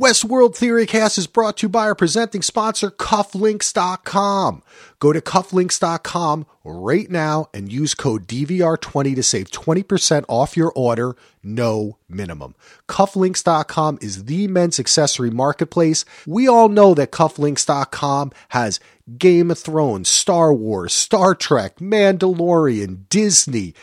Westworld Theorycast is brought to you by our presenting sponsor, Cufflinks.com. Go to Cufflinks.com right now and use code DVR20 to save 20% off your order, no minimum. Cufflinks.com is the men's accessory marketplace. We all know that Cufflinks.com has Game of Thrones, Star Wars, Star Trek, Mandalorian, Disney,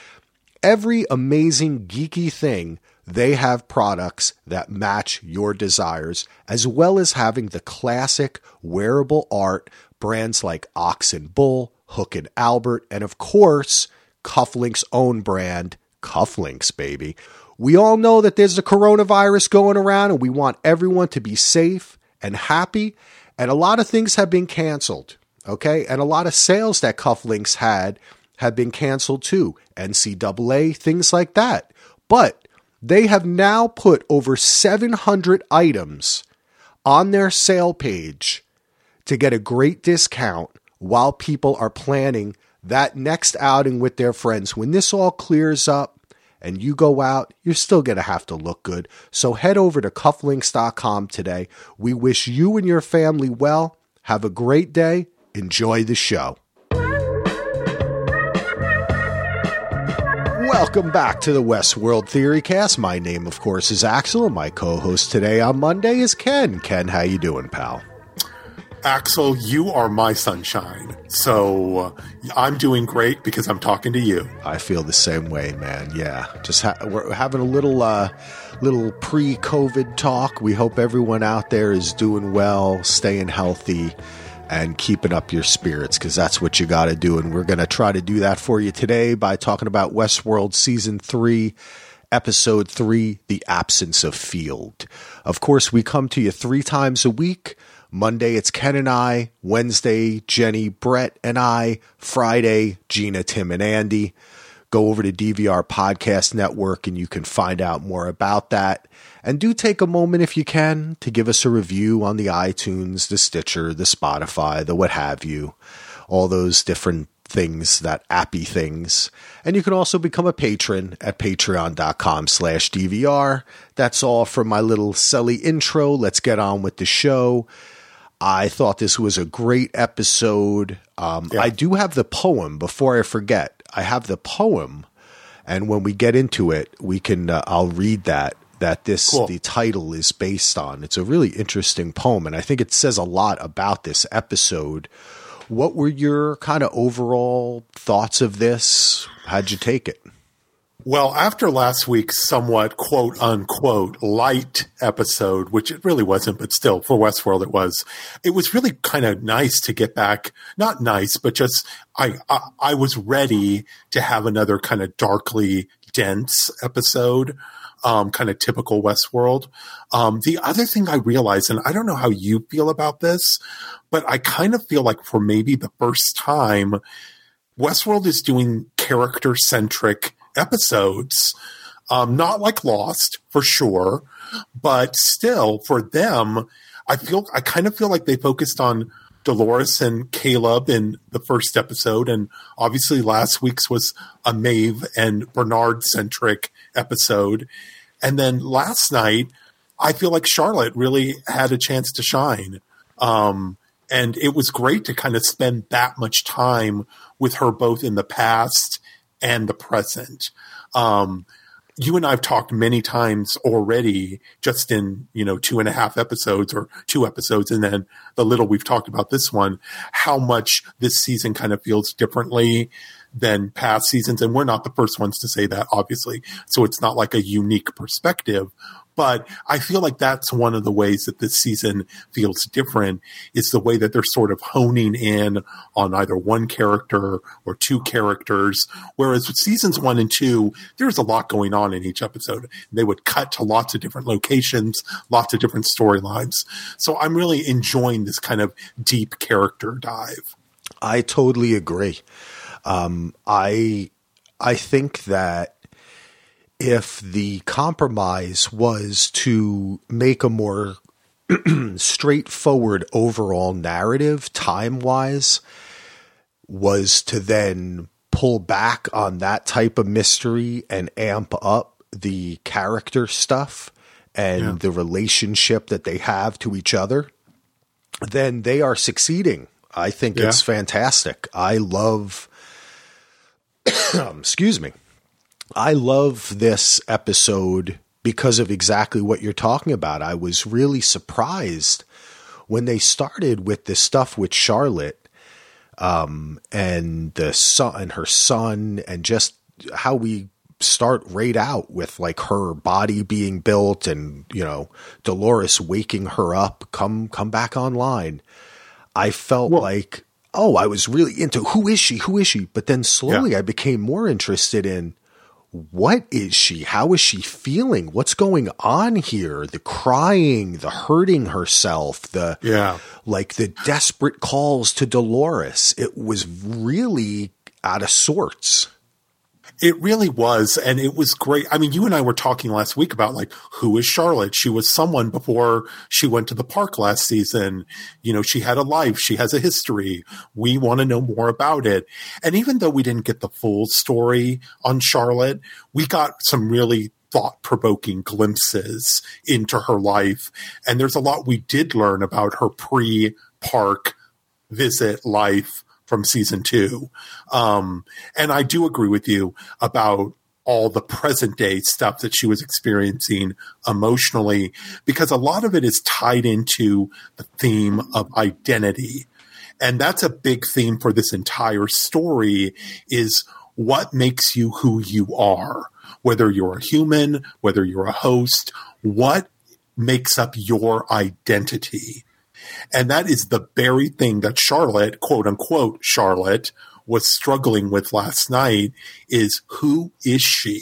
every amazing geeky thing they have products that match your desires, as well as having the classic wearable art brands like Ox and Bull, Hook and Albert, and of course, Cufflink's own brand, Cufflinks, baby. We all know that there's a coronavirus going around and we want everyone to be safe and happy. And a lot of things have been canceled, okay? And a lot of sales that Cufflinks had have been canceled too. NCAA, things like that. But they have now put over 700 items on their sale page to get a great discount while people are planning that next outing with their friends. When this all clears up and you go out, you're still going to have to look good. So head over to cufflinks.com today. We wish you and your family well. Have a great day. Enjoy the show. Welcome back to the Westworld Theory Cast. My name, of course, is Axel, and my co-host today on Monday is Ken. Ken, how you doing, pal? Axel, you are my sunshine. So uh, I'm doing great because I'm talking to you. I feel the same way, man. Yeah, just ha- we're having a little, uh, little pre-COVID talk. We hope everyone out there is doing well, staying healthy and keeping up your spirits because that's what you got to do. And we're going to try to do that for you today by talking about Westworld Season 3, Episode 3 The Absence of Field. Of course, we come to you three times a week. Monday, it's Ken and I. Wednesday, Jenny, Brett, and I. Friday, Gina, Tim, and Andy. Go over to DVR Podcast Network and you can find out more about that. And do take a moment if you can to give us a review on the iTunes, the Stitcher, the Spotify, the what have you, all those different things, that appy things. And you can also become a patron at patreon.com slash DVR. That's all from my little silly intro. Let's get on with the show. I thought this was a great episode. Um, yeah. I do have the poem before I forget. I have the poem, and when we get into it, we can. Uh, I'll read that that this cool. the title is based on. It's a really interesting poem, and I think it says a lot about this episode. What were your kind of overall thoughts of this? How'd you take it? Well, after last week's somewhat quote unquote light episode, which it really wasn't, but still for Westworld it was, it was really kind of nice to get back. Not nice, but just I, I, I was ready to have another kind of darkly dense episode um, kind of typical Westworld. Um, the other thing I realized, and I don't know how you feel about this, but I kind of feel like for maybe the first time, Westworld is doing character centric episodes. Um, not like Lost for sure, but still for them, I feel I kind of feel like they focused on Dolores and Caleb in the first episode, and obviously last week's was a Maeve and Bernard centric episode. And then last night, I feel like Charlotte really had a chance to shine. Um, and it was great to kind of spend that much time with her both in the past and the present. Um, you and I've talked many times already, just in you know two and a half episodes or two episodes, and then the little we've talked about this one, how much this season kind of feels differently than past seasons. And we're not the first ones to say that, obviously. So it's not like a unique perspective. But I feel like that's one of the ways that this season feels different is the way that they're sort of honing in on either one character or two characters. Whereas with seasons one and two, there's a lot going on in each episode. They would cut to lots of different locations, lots of different storylines. So I'm really enjoying this kind of deep character dive. I totally agree. Um, I I think that if the compromise was to make a more straightforward overall narrative, time wise, was to then pull back on that type of mystery and amp up the character stuff and Yeah. the relationship that they have to each other, then they are succeeding. I think Yeah. it's fantastic. I love, excuse me, I love this episode because of exactly what you're talking about. I was really surprised when they started with this stuff with Charlotte um, and the son and her son, and just how we start right out with like her body being built and you know Dolores waking her up, come come back online. I felt like oh, I was really into who is she? Who is she? But then slowly I became more interested in what is she? How is she feeling? What's going on here? The crying, the hurting herself, the Yeah. like the desperate calls to Dolores. It was really out of sorts. It really was. And it was great. I mean, you and I were talking last week about like, who is Charlotte? She was someone before she went to the park last season. You know, she had a life. She has a history. We want to know more about it. And even though we didn't get the full story on Charlotte, we got some really thought provoking glimpses into her life. And there's a lot we did learn about her pre park visit life from season two. Um, and I do agree with you about all the present day stuff that she was experiencing emotionally, because a lot of it is tied into the theme of identity. And that's a big theme for this entire story is what makes you who you are, whether you're a human, whether you're a host, what makes up your identity. And that is the very thing that Charlotte, quote unquote, Charlotte was struggling with last night is who is she?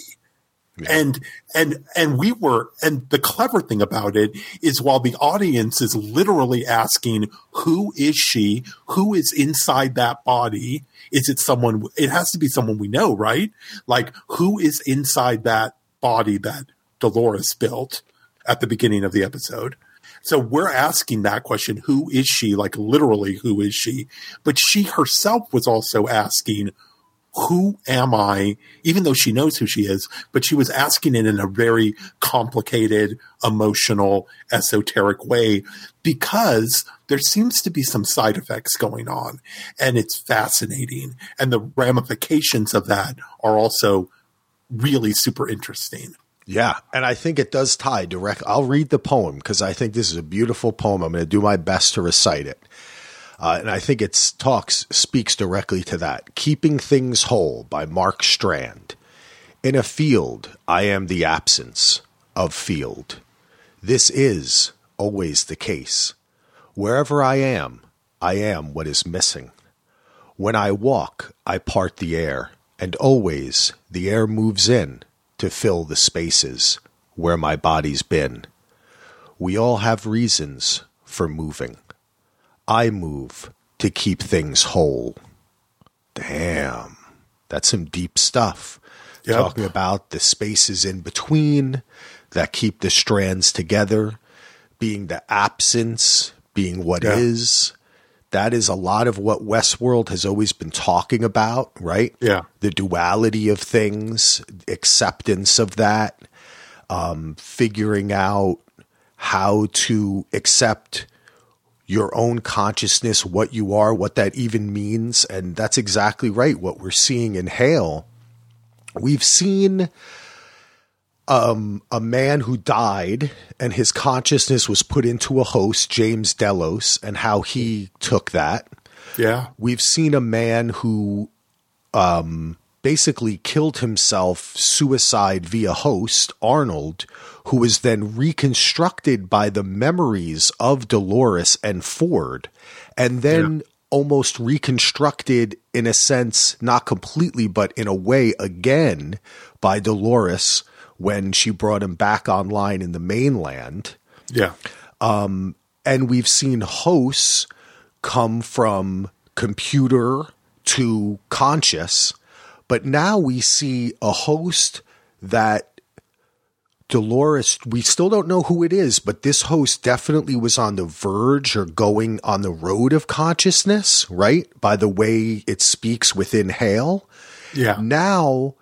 And and and we were and the clever thing about it is while the audience is literally asking who is she? Who is inside that body? Is it someone it has to be someone we know, right? Like who is inside that body that Dolores built at the beginning of the episode? So we're asking that question, who is she? Like literally, who is she? But she herself was also asking, who am I? Even though she knows who she is, but she was asking it in a very complicated, emotional, esoteric way because there seems to be some side effects going on and it's fascinating. And the ramifications of that are also really super interesting. Yeah, and I think it does tie direct. I'll read the poem because I think this is a beautiful poem. I'm going to do my best to recite it. Uh, and I think it talks speaks directly to that. Keeping Things Whole by Mark Strand. In a field, I am the absence of field. This is always the case. Wherever I am, I am what is missing. When I walk, I part the air, and always the air moves in to fill the spaces where my body's been. We all have reasons for moving. I move to keep things whole. Damn. That's some deep stuff. Yep. Talking about the spaces in between that keep the strands together, being the absence, being what is. That is a lot of what Westworld has always been talking about, right? Yeah. The duality of things, acceptance of that, um, figuring out how to accept your own consciousness, what you are, what that even means. And that's exactly right. What we're seeing in Hale, we've seen um, a man who died and his consciousness was put into a host, James Delos, and how he took that. Yeah. We've seen a man who um, basically killed himself, suicide via host, Arnold, who was then reconstructed by the memories of Dolores and Ford, and then yeah. almost reconstructed in a sense, not completely, but in a way again by Dolores when she brought him back online in the mainland. Yeah. Um, and we've seen hosts come from computer to conscious, but now we see a host that Dolores, we still don't know who it is, but this host definitely was on the verge or going on the road of consciousness, right? By the way it speaks within Hale. Yeah. Now,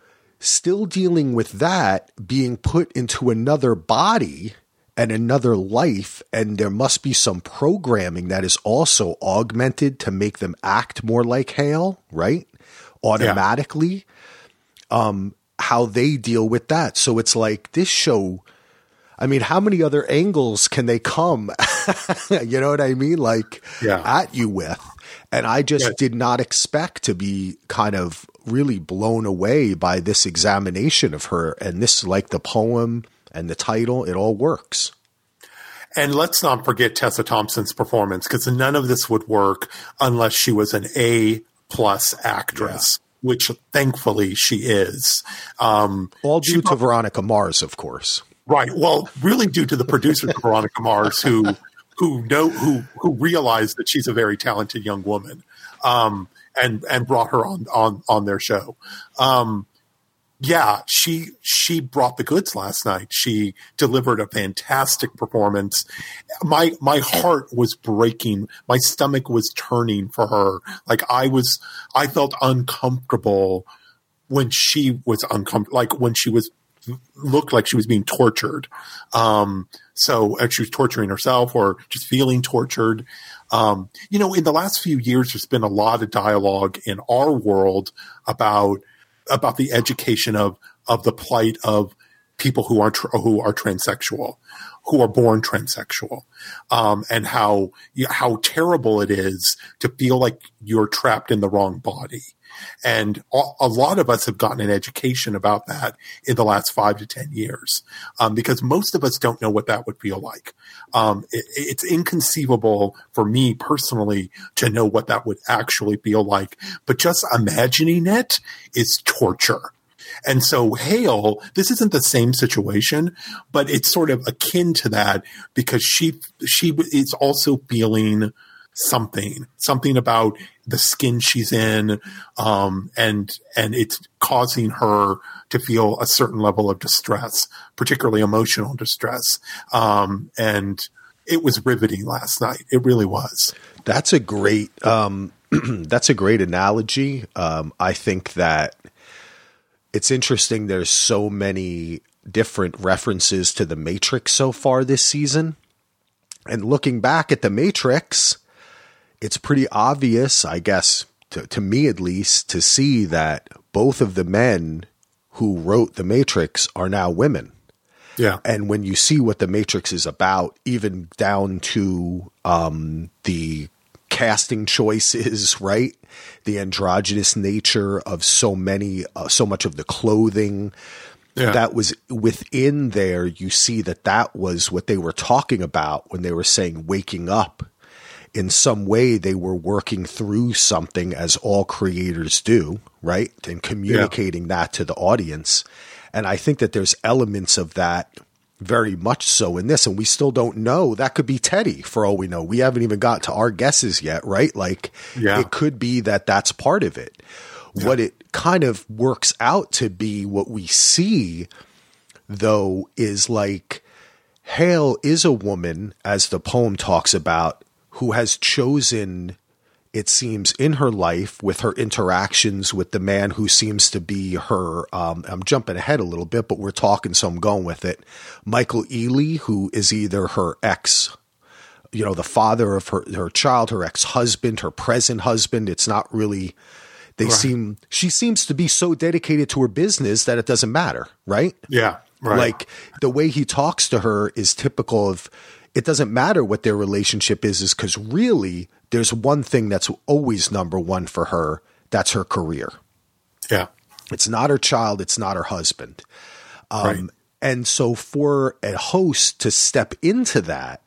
still dealing with that being put into another body and another life and there must be some programming that is also augmented to make them act more like Hale, right? Automatically. Yeah. Um how they deal with that. So it's like this show I mean, how many other angles can they come? you know what I mean? Like yeah. at you with. And I just yeah. did not expect to be kind of really blown away by this examination of her. And this, like the poem and the title, it all works. And let's not forget Tessa Thompson's performance because none of this would work unless she was an A plus actress. Yeah. Which thankfully she is. Um, all due to Veronica Mars, of course. Right. Well, really due to the producer Veronica Mars, who who know who who realized that she's a very talented young woman, um, and and brought her on on on their show. Um, yeah, she she brought the goods last night. She delivered a fantastic performance. My my heart was breaking. My stomach was turning for her. Like I was I felt uncomfortable when she was uncomfortable like when she was looked like she was being tortured. Um, so she was torturing herself or just feeling tortured. Um, you know, in the last few years, there's been a lot of dialogue in our world about about the education of of the plight of people who are tra- who are transsexual, who are born transsexual, um, and how how terrible it is to feel like you're trapped in the wrong body. And a lot of us have gotten an education about that in the last five to 10 years, um, because most of us don't know what that would feel like. Um, it, it's inconceivable for me personally to know what that would actually feel like, but just imagining it is torture. And so Hale, this isn't the same situation, but it's sort of akin to that because she she is also feeling something, something about the skin she's in, um, and and it's causing her to feel a certain level of distress, particularly emotional distress. Um, and it was riveting last night. It really was. That's a great. Um, that's a great analogy. Um, I think that it's interesting. There's so many different references to the Matrix so far this season. And looking back at the Matrix, it's pretty obvious, I guess, to, to me at least, to see that both of the men who wrote The Matrix are now women. Yeah. And when you see what The Matrix is about, even down to um, the casting choices, right? The androgynous nature of so many, uh, so much of the clothing. Yeah. That was within there. You see that that was what they were talking about when they were saying waking up in some way they were working through something as all creators do, right? And communicating yeah. that to the audience. And I think that there's elements of that very much so in this. And we still don't know. That could be Teddy for all we know. We haven't even got to our guesses yet, right? Like yeah. it could be that that's part of it. Yeah. What it kind of works out to be what we see though is like Hale is a woman, as the poem talks about, who has chosen, it seems, in her life with her interactions with the man who seems to be her. Um, I'm jumping ahead a little bit, but we're talking, so I'm going with it. Michael Ealy, who is either her ex you know the father of her her child her ex-husband her present husband it's not really they right. seem she seems to be so dedicated to her business that it doesn't matter right yeah right. like the way he talks to her is typical of it doesn't matter what their relationship is, is because really there's one thing that's always number one for her. That's her career. Yeah. It's not her child. It's not her husband. Um, right. And so for a host to step into that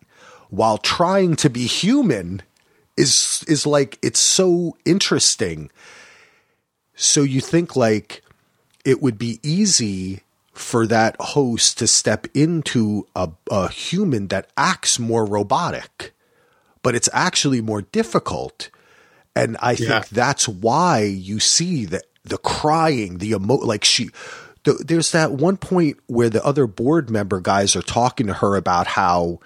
while trying to be human is, is like, it's so interesting. So you think like it would be easy for that host to step into a, a human that acts more robotic, but it's actually more difficult. And I yeah. think that's why you see the the crying, the emo like she the, there's that one point where the other board member guys are talking to her about how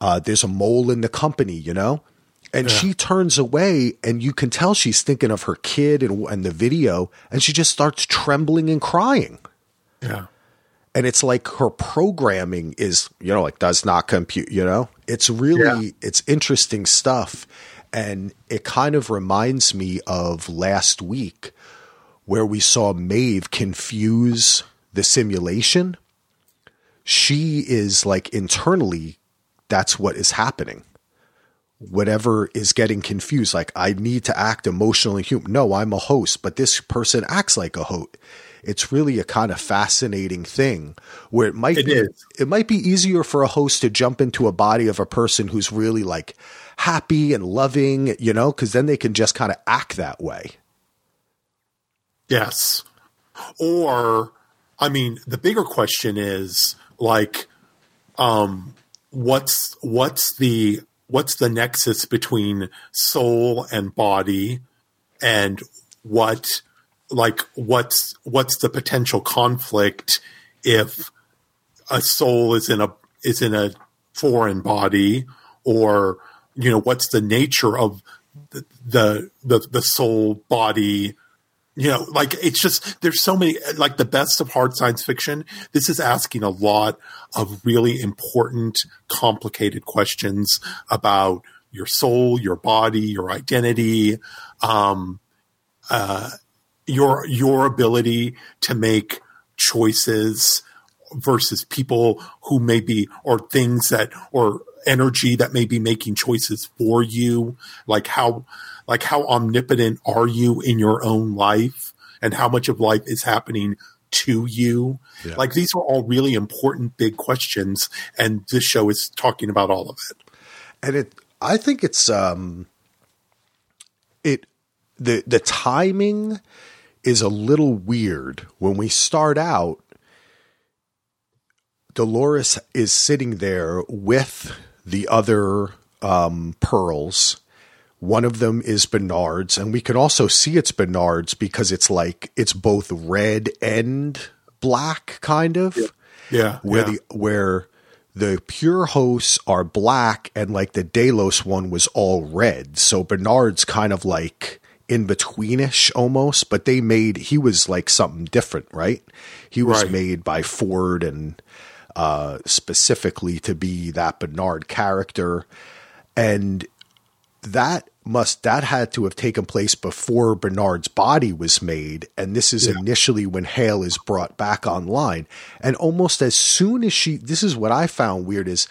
uh, there's a mole in the company, you know? And yeah. she turns away and you can tell she's thinking of her kid and, and the video and she just starts trembling and crying. Yeah. And it's like her programming is you know like does not compute you know? It's really Yeah. it's interesting stuff. And it kind of reminds me of last week where we saw Maeve confuse the simulation. She is like internally that's what is happening. Whatever is getting confused like i need to act emotionally human. No i'm a host but this person acts like a host it's really a kind of fascinating thing where it might It be is. it might be easier for a host to jump into a body of a person who's really like happy and loving you know because then they can just kind of act that way Yes. Or, I mean, the bigger question is like, um, what's what's the what's the nexus between soul and body, and what like what's what's the potential conflict if a soul is in a is in a foreign body, or you know what's the nature of the the the, the soul body? You know like it's just there's so many like the best of hard science fiction this is asking a lot of really important complicated questions about your soul your body your identity um uh your your ability to make choices versus people who may be or things that or energy that may be making choices for you? Like how like how omnipotent are you in your own life? And how much of life is happening to you? Yeah. like these are all really important big questions and this show is talking about all of it. And it i think it's um it the the timing is a little weird when we start out dolores is sitting there with the other um pearls one of them is Bernard's, and we can also see it's Bernard's because it's like it's both red and black, kind of yeah where yeah. the where the pure hosts are black and like the Delos one was all red. So Bernard's kind of like in betweenish almost, but they made he was like something different, right? He was Right. made by Ford and uh specifically to be that Bernard character. And that must that had to have taken place before Bernard's body was made, and this is initially when Hale is brought back online. And almost as soon as she, this is what I found weird is,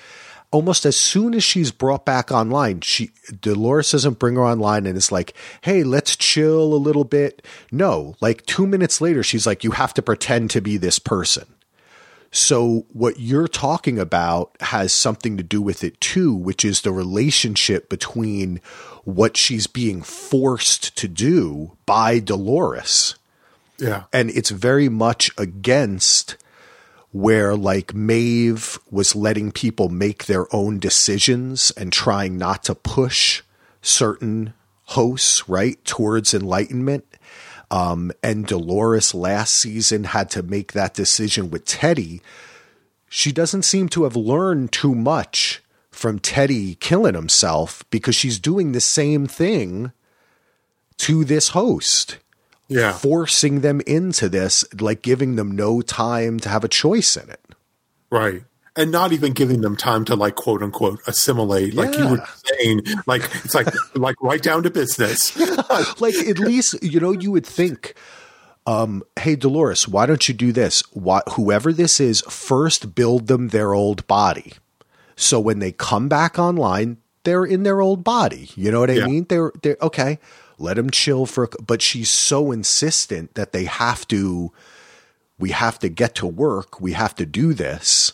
almost as soon as she's brought back online, she Dolores doesn't bring her online, and it's like, hey, let's chill a little bit. No, like two minutes later, she's like, you have to pretend to be this person. So what you're talking about has something to do with it too, which is the relationship between what she's being forced to do by Dolores. yeah And it's very much against where like Maeve was letting people make their own decisions and trying not to push certain hosts, right, towards enlightenment. Um, and Dolores last season had to make that decision with Teddy. She doesn't seem to have learned too much from Teddy killing himself because she's doing the same thing to this host yeah forcing them into this, like giving them no time to have a choice in it. Right. And not even giving them time to like quote unquote assimilate, like you were Yeah. saying, like it's like like right down to business. Like at least you know you would think, um, hey Dolores, why don't you do this? Why, whoever this is, first build them their old body, so when they come back online, they're in their old body. You know what I Yeah. mean? They're they're okay. Let him chill for. a- But she's so insistent that they have to. We have to get to work. We have to do this.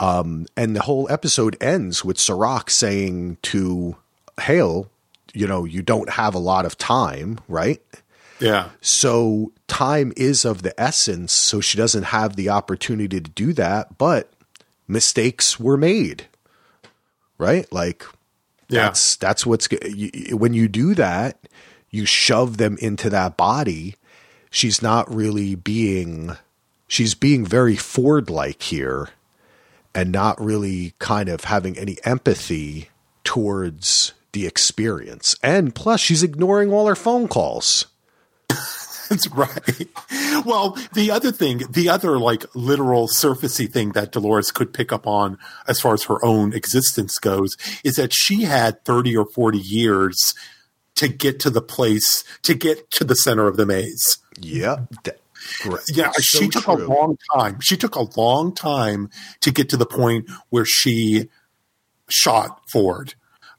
Um, and the whole episode ends with Serac saying to Hale, you know, you don't have a lot of time, right? yeah. So time is of the essence. So she doesn't have the opportunity to do that, but mistakes were made, right? Like Yeah. that's that's what's you, when you do that, you shove them into that body. She's not really being she's being very Ford like here and not really kind of having any empathy towards the experience. And plus she's ignoring all her phone calls. That's right. Well, the other thing, the other like literal surfacey thing that Dolores could pick up on as far as her own existence goes is that she had 30 or 40 years to get to the place, to get to the center of the maze. Yeah. Yeah, so she took true. a long time. She took a long time to get to the point where she shot Ford.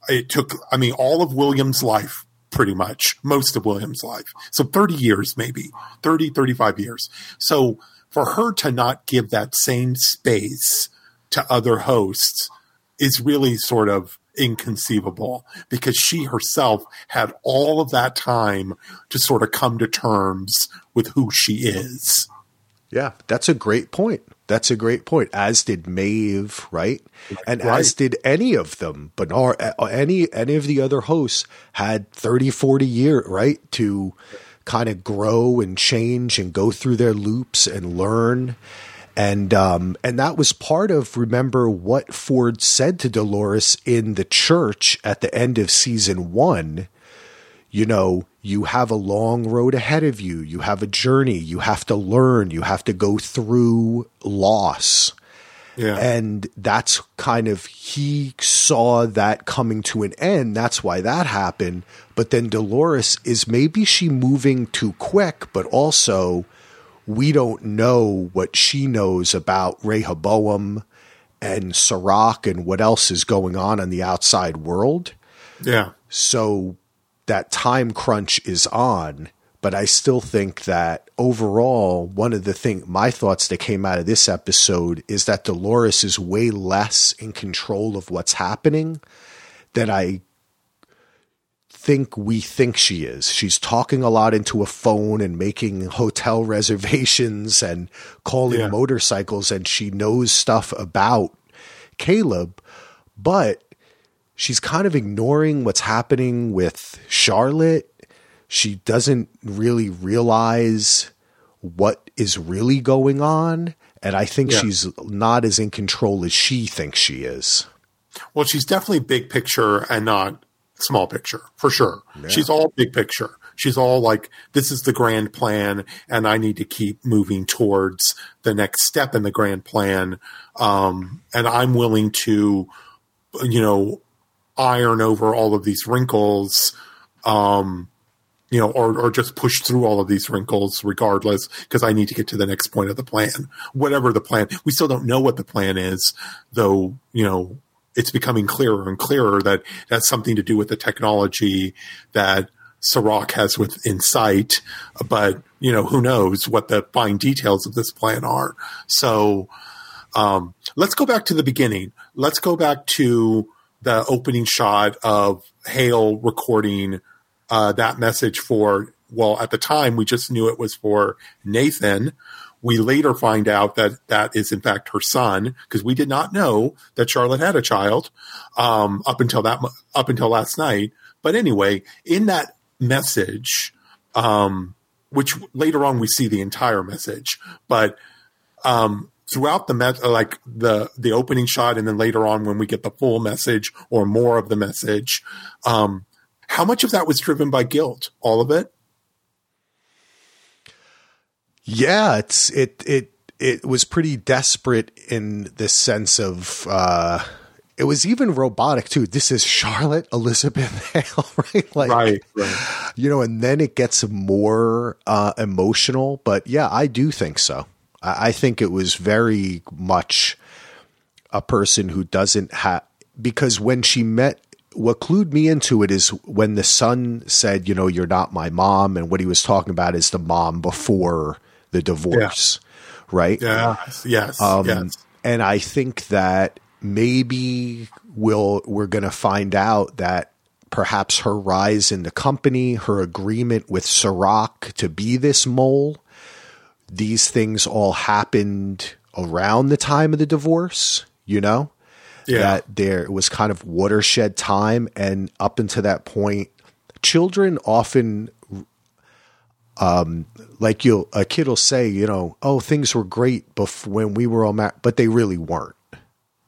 It took, I mean, all of William's life pretty much most of William's life. So 30 years, maybe 30, 35 years. So for her to not give that same space to other hosts is really sort of inconceivable because she herself had all of that time to sort of come to terms with who she is. Yeah, that's a great point. That's a great point. As did Maeve, right? And right. as did any of them. Bernard, any any of the other hosts had 30, 40 years, right, to kind of grow and change and go through their loops and learn. And um, and that was part of remember what Ford said to Dolores in the church at the end of season one. You know, you have a long road ahead of you. You have a journey. You have to learn. You have to go through loss. Yeah. And that's kind of, he saw that coming to an end. That's why that happened. But then Dolores is maybe she moving too quick, but also we don't know what she knows about Rehoboam and Serac and what else is going on in the outside world. Yeah. So that time crunch is on. But I still think that overall, one of the thing, my thoughts that came out of this episode is that Dolores is way less in control of what's happening than I think we think she is. She's talking a lot into a phone and making hotel reservations and calling yeah. motorcycles, and she knows stuff about Caleb, but she's kind of ignoring what's happening with Charlotte. She doesn't really realize what is really going on. And I think yeah. she's not as in control as she thinks she is. Well, she's definitely big picture and not small picture for sure. Yeah. She's all big picture. She's all like, this is the grand plan, and I need to keep moving towards the next step in the grand plan. Um, and I'm willing to, you know, iron over all of these wrinkles, um, you know, or, or just push through all of these wrinkles regardless, because I need to get to the next point of the plan. Whatever the plan, we still don't know what the plan is, though, you know, it's becoming clearer and clearer that that's something to do with the technology that Serac has with Incite, but you know, who knows what the fine details of this plan are. So, um, let's go back to the beginning. Let's go back to the opening shot of Hale recording uh, that message for, well, at the time, we just knew it was for Nathan. We later find out that that is, in fact, her son, because we did not know that Charlotte had a child um, up until that up until last night. But anyway, in that message, um, which later on we see the entire message, but um, throughout the met like the the opening shot and then later on when we get the full message or more of the message um how much of that was driven by guilt all of it yeah it's it it it was pretty desperate in this sense of uh it was even robotic too. This is Charlotte Elizabeth Hale, right? Like, right, right. You know, and then it gets more uh, emotional. But yeah, I do think so. I think it was very much a person who doesn't have because when she met what clued me into it is when the son said, you know, you're not my mom, and what he was talking about is the mom before the divorce, yeah. right? Yes, yes, um, yes. And I think that maybe we'll we're going to find out that perhaps her rise in the company, her agreement with Serac to be this mole, these things all happened around the time of the divorce, you know? Yeah. That there was kind of watershed time. And up until that point, children often, um, like you, a kid will say, you know, oh, things were great before when we were all married, but they really weren't,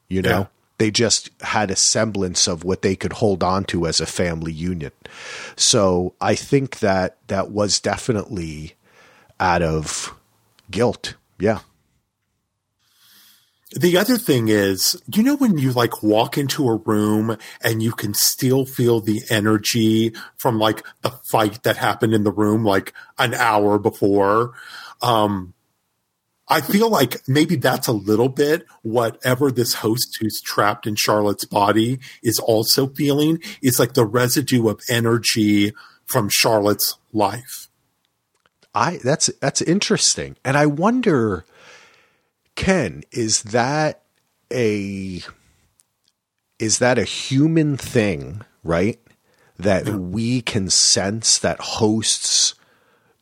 you know? Yeah. They just had a semblance of what they could hold on to as a family unit. So I think that that was definitely out of guilt. Yeah. The other thing is, you know, when you like walk into a room and you can still feel the energy from like the fight that happened in the room like an hour before. Um, I feel like maybe that's a little bit whatever this host who's trapped in Charlotte's body is also feeling is like the residue of energy from Charlotte's life. I that's that's interesting. And I wonder Ken, is that a is that a human thing, right? That we can sense that hosts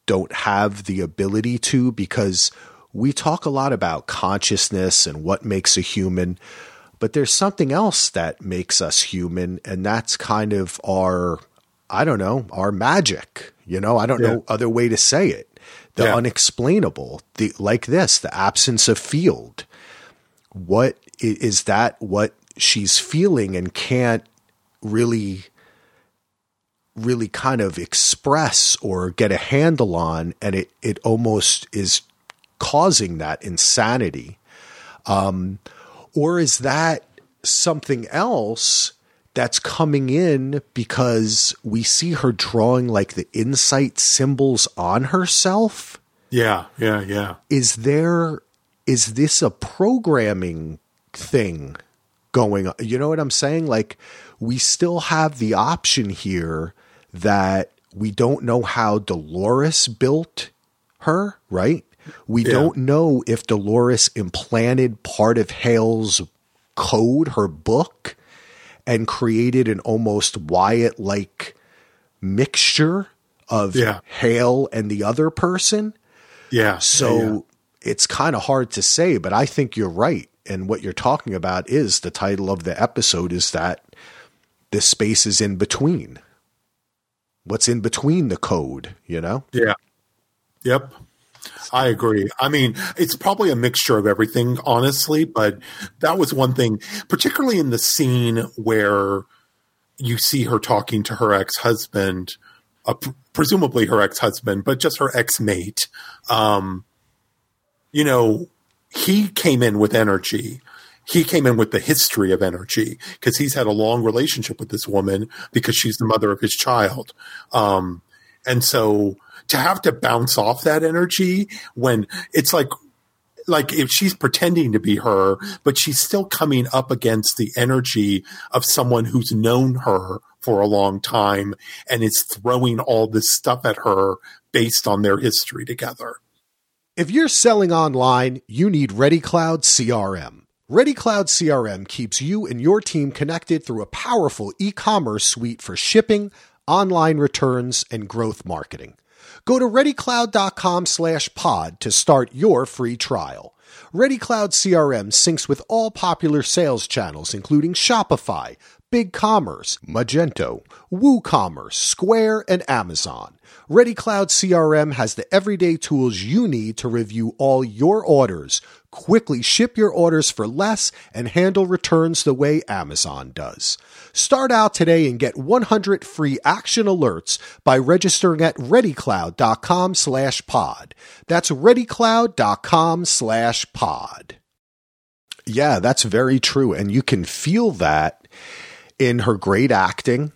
don't have the ability to because we talk a lot about consciousness and what makes a human, but there's something else that makes us human, and that's kind of our, I don't know, our magic. You know, I don't yeah. know other way to say it. The yeah. unexplainable, the like this, the absence of field. What is that? What she's feeling and can't really really kind of express or get a handle on and it it almost is causing that insanity? Um, or is that something else that's coming in because we see her drawing like the Incite symbols on herself? Yeah, yeah, yeah. Is there is this a programming thing going on? You know what I'm saying? Like we still have the option here that we don't know how Dolores built her, right? We yeah. don't know if Dolores implanted part of Hale's code, her book, and created an almost Wyatt like mixture of yeah. Hale and the other person. Yeah. So yeah, it's kind of hard to say, but I think you're right. And what you're talking about is the title of the episode is that the space is in between. What's in between the code, you know? Yeah. Yep. I agree. I mean, it's probably a mixture of everything, honestly, but that was one thing, particularly in the scene where you see her talking to her ex husband, uh, presumably her ex husband, but just her ex mate. Um, you know, he came in with energy. He came in with the history of energy because he's had a long relationship with this woman because she's the mother of his child. Um, and so to have to bounce off that energy when it's like like if she's pretending to be her, but she's still coming up against the energy of someone who's known her for a long time and is throwing all this stuff at her based on their history together. If you're selling online, you need ReadyCloud CRM. ReadyCloud CRM keeps you and your team connected through a powerful e-commerce suite for shipping, online returns, and growth marketing. Go to readycloud.com slash pod to start your free trial. ReadyCloud CRM syncs with all popular sales channels, including Shopify, BigCommerce, Magento, WooCommerce, Square, and Amazon. ReadyCloud CRM has the everyday tools you need to review all your orders, quickly ship your orders for less, and handle returns the way Amazon does. Start out today and get 100 free action alerts by registering at readycloud.com slash pod. That's readycloud.com slash pod. Yeah, that's very true. And you can feel that in her great acting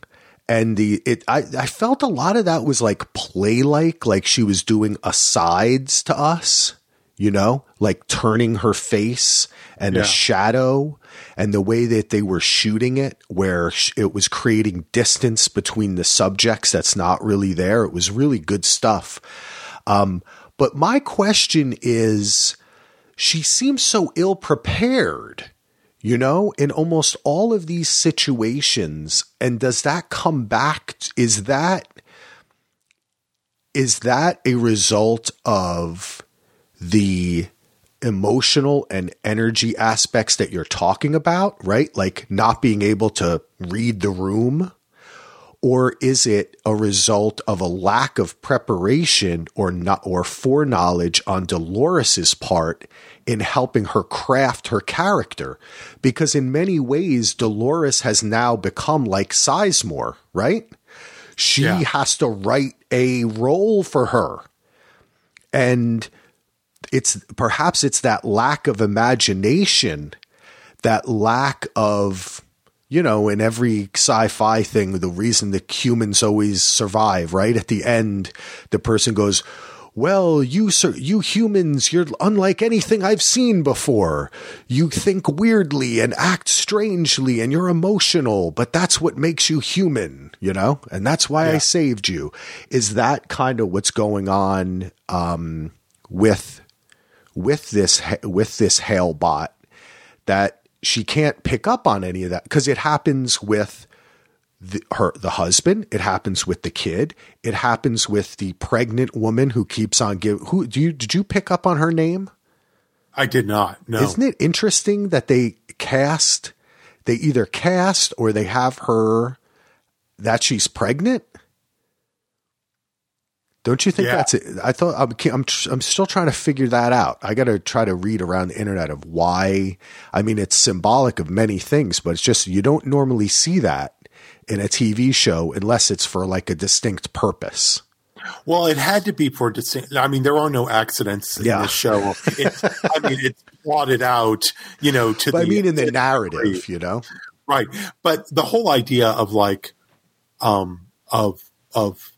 and the it I, I felt a lot of that was like play like like she was doing asides to us you know? Like turning her face and yeah. a shadow and the way that they were shooting it where it was creating distance between the subjects that's not really there. It was really good stuff. Um, but my question is she seems so ill prepared you know, in almost all of these situations. And does that come back? Is that is that a result of the emotional and energy aspects that you're talking about, right? Like not being able to read the room? Or is it a result of a lack of preparation or not or foreknowledge on Dolores's part in helping her craft her character because in many ways Dolores has now become like Sizemore, right? She yeah. has to write a role for her. and it's perhaps it's that lack of imagination, that lack of you know, in every sci-fi thing, the reason that humans always survive, right? At the end, the person goes, well, you you humans, you're unlike anything I've seen before. You think weirdly and act strangely and you're emotional, but that's what makes you human, you know? And that's why yeah. I saved you. Is that kind of what's going on um, with with this with this Hale bot that she can't pick up on any of that because it happens with the, her the husband it happens with the kid it happens with the pregnant woman who keeps on give who do you did you pick up on her name? I did not no. Isn't it interesting that they cast they either cast or they have her that she's pregnant don't you think yeah. that's it? I thought I'm, I'm I'm still trying to figure that out. I got to try to read around the internet of why. I mean, it's symbolic of many things, but it's just you don't normally see that in a TV show unless it's for like a distinct purpose. Well, it had to be for distinct. I mean, there are no accidents in yeah. the show. It's, I mean, it's plotted out, you know. To but the, I mean, in the narrative, you know, right? But the whole idea of like, um, of of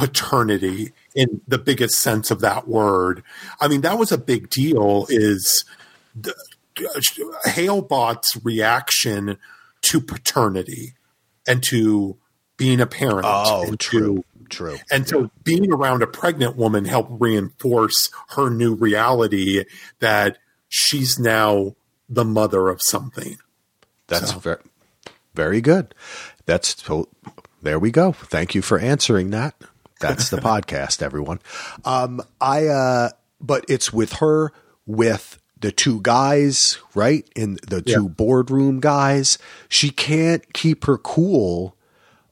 paternity in the biggest sense of that word. I mean, that was a big deal. Is the, Halebot's reaction to paternity and to being a parent. Oh, true. To, true. And so being around a pregnant woman helped reinforce her new reality that she's now the mother of something. That's so. very, very good. That's there we go. Thank you for answering that. That's the podcast, everyone. Um, I, uh, but it's with her, with the two guys, right? In the two yeah. boardroom guys. She can't keep her cool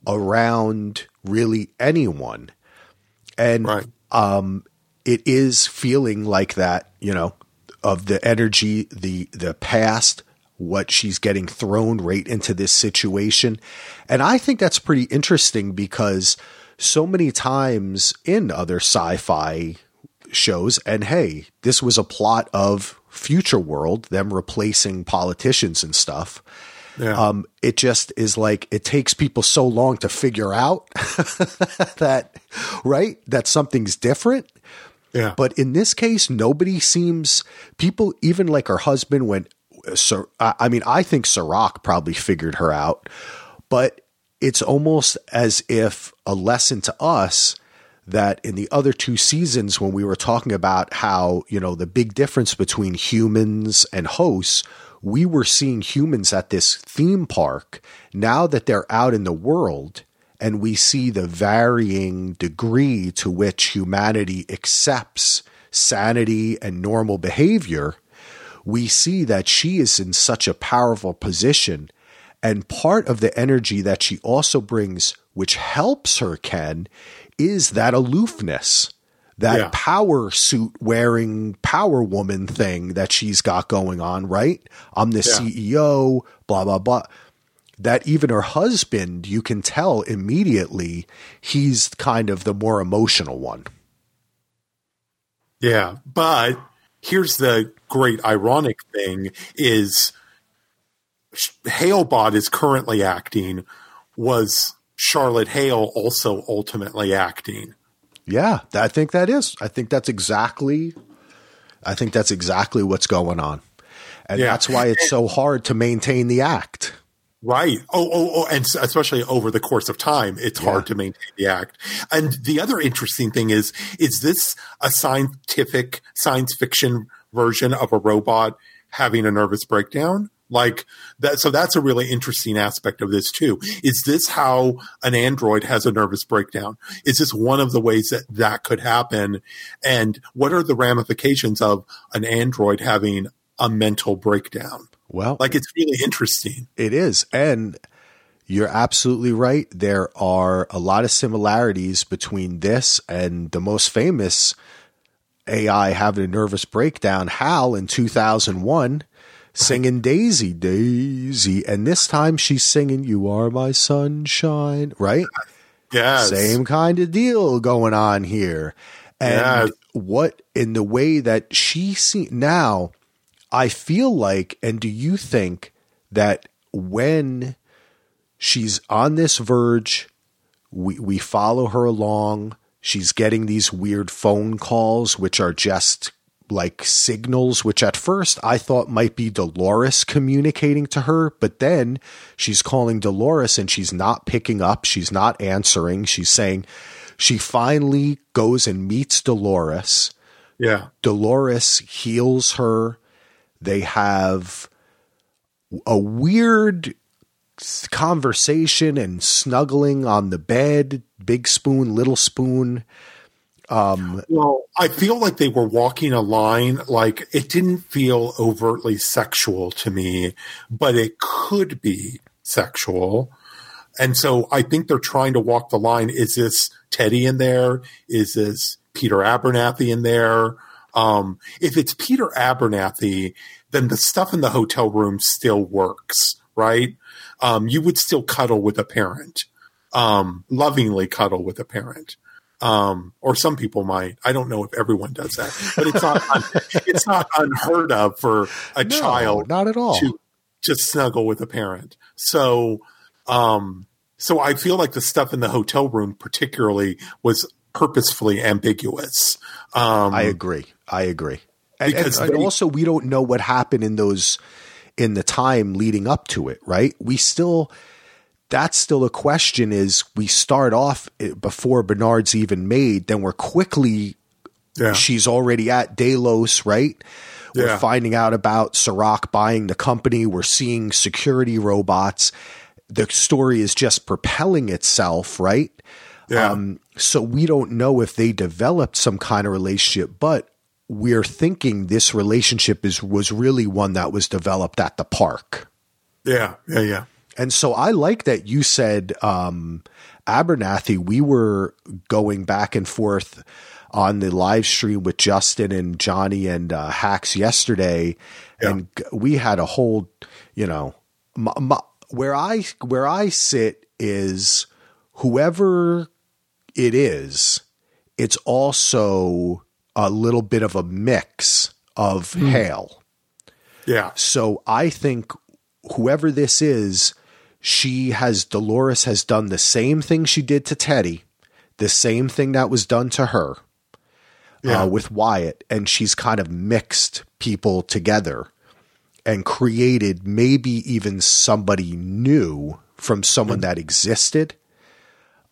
around really anyone. And, right. um, it is feeling like that, you know, of the energy, the, the past, what she's getting thrown right into this situation. And I think that's pretty interesting because, so many times in other sci-fi shows and hey this was a plot of future world them replacing politicians and stuff. Yeah. um, it just is like it takes people so long to figure out that right that something's different. Yeah. But in this case nobody seems people even like her husband went so i mean i think Serac probably figured her out but it's almost as if a lesson to us that in the other two seasons when we were talking about how you know the big difference between humans and hosts we were seeing humans at this theme park. Now that they're out in the world and we see the varying degree to which humanity accepts sanity and normal behavior we see that she is in such a powerful position and part of the energy that she also brings, which helps her, Ken, is that aloofness, that yeah. power suit wearing power woman thing that she's got going on, right? I'm the yeah. CEO, blah, blah, blah. That even her husband, you can tell immediately he's kind of the more emotional one. Yeah. But here's the great ironic thing is Halebot is currently acting. Was Charlotte Hale also ultimately acting? Yeah, I think that is. I think that's exactly. I think that's exactly what's going on, and yeah. that's why it's so hard to maintain the act. Right. Oh, oh, oh, and especially over the course of time, it's yeah. hard to maintain the act. And the other interesting thing is, is this a scientific science fiction version of a robot having a nervous breakdown? Like that. So that's a really interesting aspect of this too. Is this how an android has a nervous breakdown? Is this one of the ways that that could happen? And what are the ramifications of an android having a mental breakdown? Well, like it's really interesting. It is. And you're absolutely right. There are a lot of similarities between this and the most famous AI having a nervous breakdown, HAL in 2001 singing Daisy, Daisy. And this time she's singing You Are My Sunshine, right? Yeah. Same kind of deal going on here. And what in the way that she see now I feel like and do you think that when she's on this verge we we follow her along she's getting these weird phone calls which are just like signals which at first I thought might be Dolores communicating to her but then she's calling Dolores and she's not picking up she's not answering she's saying she finally goes and meets Dolores Yeah. Dolores heals her. They have a weird conversation and snuggling on the bed, big spoon, little spoon. Well, I feel like they were walking a line. Like it didn't feel overtly sexual to me, but it could be sexual. And so I think they're trying to walk the line. Is this Teddy in there? Is this Peter Abernathy in there? Um, if it's Peter Abernathy, then the stuff in the hotel room still works, right? Um, you would still cuddle with a parent, um, lovingly cuddle with a parent um, or some people might. I don't know if everyone does that, but it's not un- it's not unheard of for a No, child not at all. to to snuggle with a parent. So, um, so I feel like the stuff in the hotel room, particularly, was purposefully ambiguous. Um, I agree. I agree. And, and, Because and also, we don't know what happened in those in the time leading up to it, right? We still that's still a question. Is we start off before Bernard's even made, then we're quickly yeah, she's already at Delos, right? We're finding out about Serac buying the company. We're seeing security robots. The story is just propelling itself, right? yeah, Um, so we don't know if they developed some kind of relationship, but we're thinking this relationship is was really one that was developed at the park. yeah, yeah, yeah. And so I like that you said um, Abernathy. We were going back and forth on the live stream with Justin and Johnny and uh, Hacks yesterday, Yeah. and we had a whole, you know, m- m- where I where I sit is whoever it is, it's also a little bit of a mix of Hale. yeah. So I think whoever this is, she has Dolores has done the same thing she did to Teddy, the same thing that was done to her Yeah. uh, with Wyatt, and she's kind of mixed people together and created maybe even somebody new from someone that existed.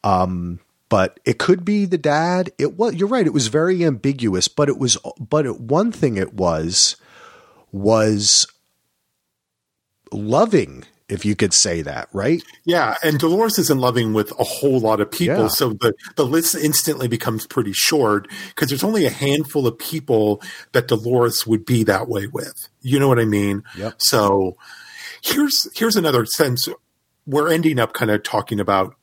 Um, but it could be the dad. It was. You're right. It was very ambiguous, but it was. But it, one thing it was was loving, if you could say that, right? Yeah, and Dolores isn't loving with a whole lot of people, Yeah. so the, the list instantly becomes pretty short because there's only a handful of people that Dolores would be that way with. You know what I mean? Yep. So here's here's another sense. We're ending up kind of talking about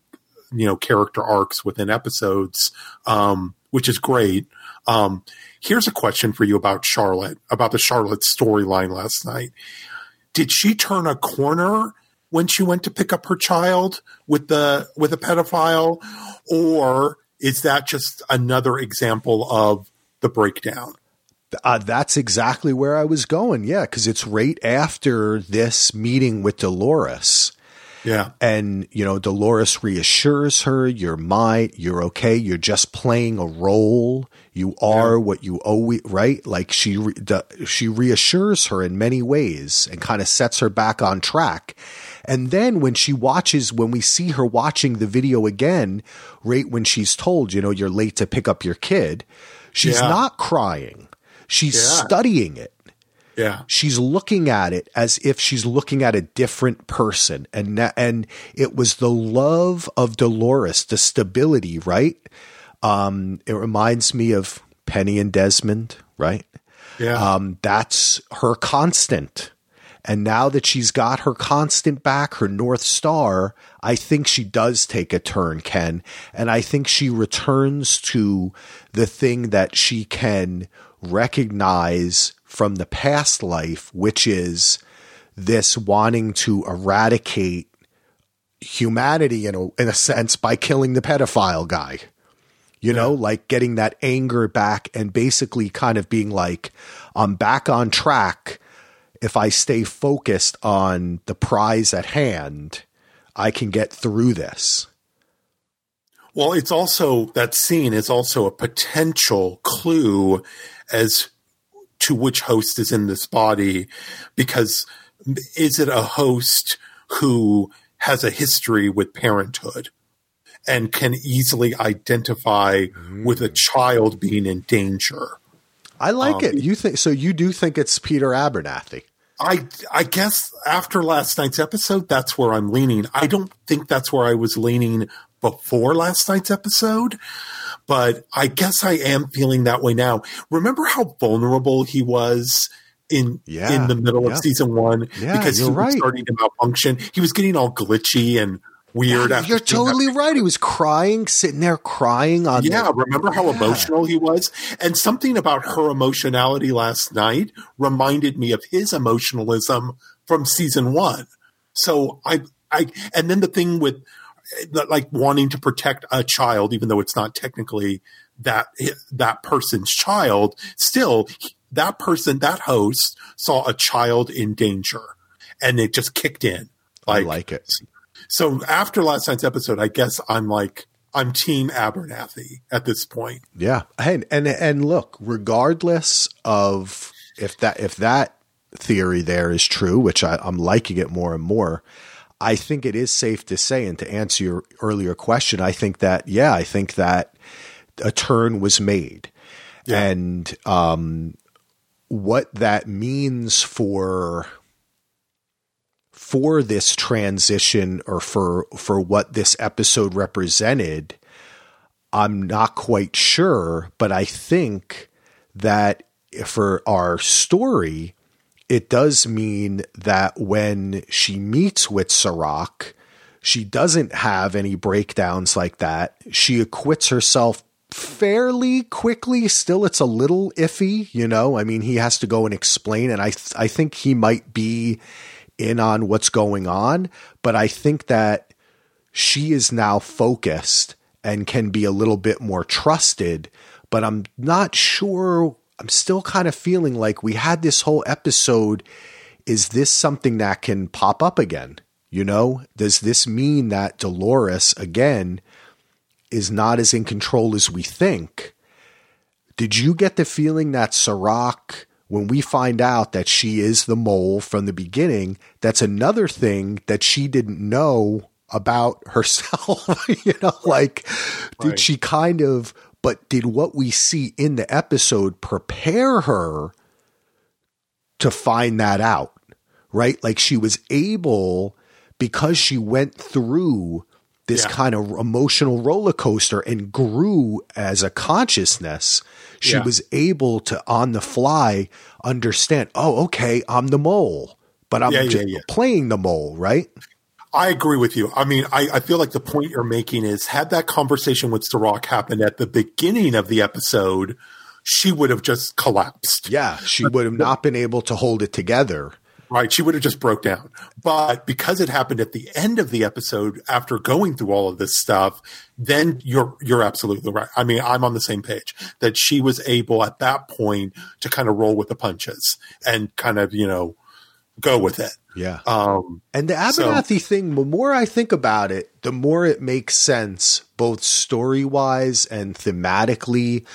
you know character arcs within episodes, um, which is great. Um, here's a question for you about Charlotte, about the Charlotte storyline last night did she turn a corner when she went to pick up her child with the with a pedophile or is that just another example of the breakdown Uh, that's exactly where I was going. Yeah, because it's right after this meeting with Dolores. Yeah And, you know, Dolores reassures her, you're my, you're okay, you're just playing a role. You are what you always, right? Like she, re, the, she reassures her in many ways and kind of sets her back on track. And then when she watches, when we see her watching the video again, right when she's told, you know, you're late to pick up your kid, she's Yeah. not crying. She's Yeah. studying it yeah. She's looking at it as if she's looking at a different person. And and it was the love of Dolores the stability right? Um it reminds me of Penny and Desmond right? Yeah. Um that's her constant. And now that she's got her constant back her north star i think she does take a turn ken. And i think she returns to the thing that she can recognize from the past life which is this wanting to eradicate humanity in a, in a sense by killing the pedophile guy you know, like getting that anger back and basically kind of being like, I'm back on track. If I stay focused on the prize at hand, I can get through this. Well, it's also that scene is also a potential clue as to which host is in this body because is it a host who has a history with parenthood and can easily identify mm. with a child being in danger? I like um, it. You think so? You do think it's Peter Abernathy? I I guess after last night's episode, that's where I'm leaning. I don't think that's where I was leaning before last night's episode, but I guess I am feeling that way now. Remember how vulnerable he was in yeah, in the middle yeah. of season one yeah, because he was right. starting to malfunction. He was getting all glitchy and weird. You're totally right. He was crying, sitting there crying on. Yeah, the, remember how emotional he was, and something about her emotionality last night reminded me of his emotionalism from season one. So I, I, and then the thing with like wanting to protect a child, even though it's not technically that that person's child, still that person, that host saw a child in danger, and it just kicked in. Like, I like it. So after last night's episode, I guess I'm like I'm Team Abernathy at this point. Yeah, and and and look, regardless of if that if that theory there is true, which I, I'm liking it more and more. I think it is safe to say, and to answer your earlier question, I think that yeah, I think that a turn was made, yeah. and um, what that means for for this transition or for for what this episode represented i'm not quite sure but i think that for our story it does mean that when she meets with Serac, she doesn't have any breakdowns like that. She acquits herself fairly quickly. Still, it's a little iffy, you know. I mean, he has to go and explain, and I th- I think he might be in on what's going on, but I think that she is now focused and can be a little bit more trusted. But I'm not sure. I'm still kind of feeling like we had this whole episode. Is this something that can pop up again? You know, does this mean that Dolores again is not as in control as we think? Did you get the feeling that Serac when we find out that she is the mole from the beginning, that's another thing that she didn't know about herself. you know, like, right. did she kind of, but did what we see in the episode prepare her to find that out? Right? Like, she was able, because she went through this yeah. kind of emotional roller coaster and grew as a consciousness she yeah. was able to on the fly understand, oh, okay, I'm the mole, but I'm yeah, just playing the mole, right? I agree with you. I mean, I, I, feel like the point you're making is had that conversation with Serac happened at the beginning of the episode, she would have just collapsed. Yeah, she would have not been able to hold it together. Right. She would have just broke down. But because it happened at the end of the episode after going through all of this stuff, then you're you're absolutely right. I mean, I'm on the same page that she was able at that point to kind of roll with the punches and kind of, you know, go with it. Yeah. Um, and the Abernathy so, thing, the more I think about it, the more it makes sense, both story wise and thematically,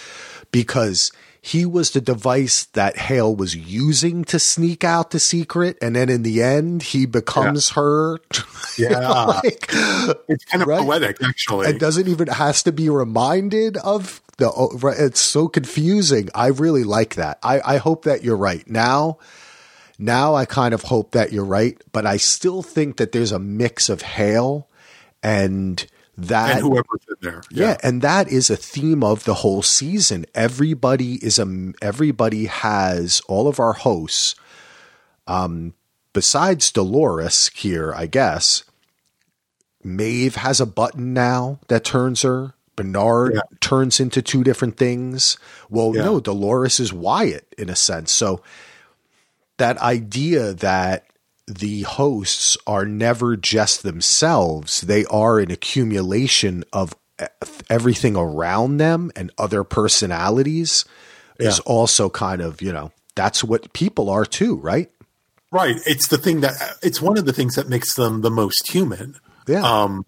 because – he was the device that Hale was using to sneak out the secret, and then in the end, he becomes yeah. her. Yeah, like, it's kind of right? poetic, actually. It doesn't even has to be reminded of the. It's so confusing. I really like that. I, I hope that you're right now. Now I kind of hope that you're right, but I still think that there's a mix of Hale and that and whoever's in there. Yeah. yeah. and that is a theme of the whole season. Everybody is a everybody has all of our hosts. Um, besides Dolores here, I guess. Maeve has a button now that turns her. Bernard yeah. turns into two different things. Well, yeah. no, Dolores is Wyatt in a sense. So that idea that the hosts are never just themselves. They are an accumulation of everything around them and other personalities Yeah. is also kind of, you know, that's what people are too, right? Right. It's the thing that it's one of the things that makes them the most human. Yeah. Um,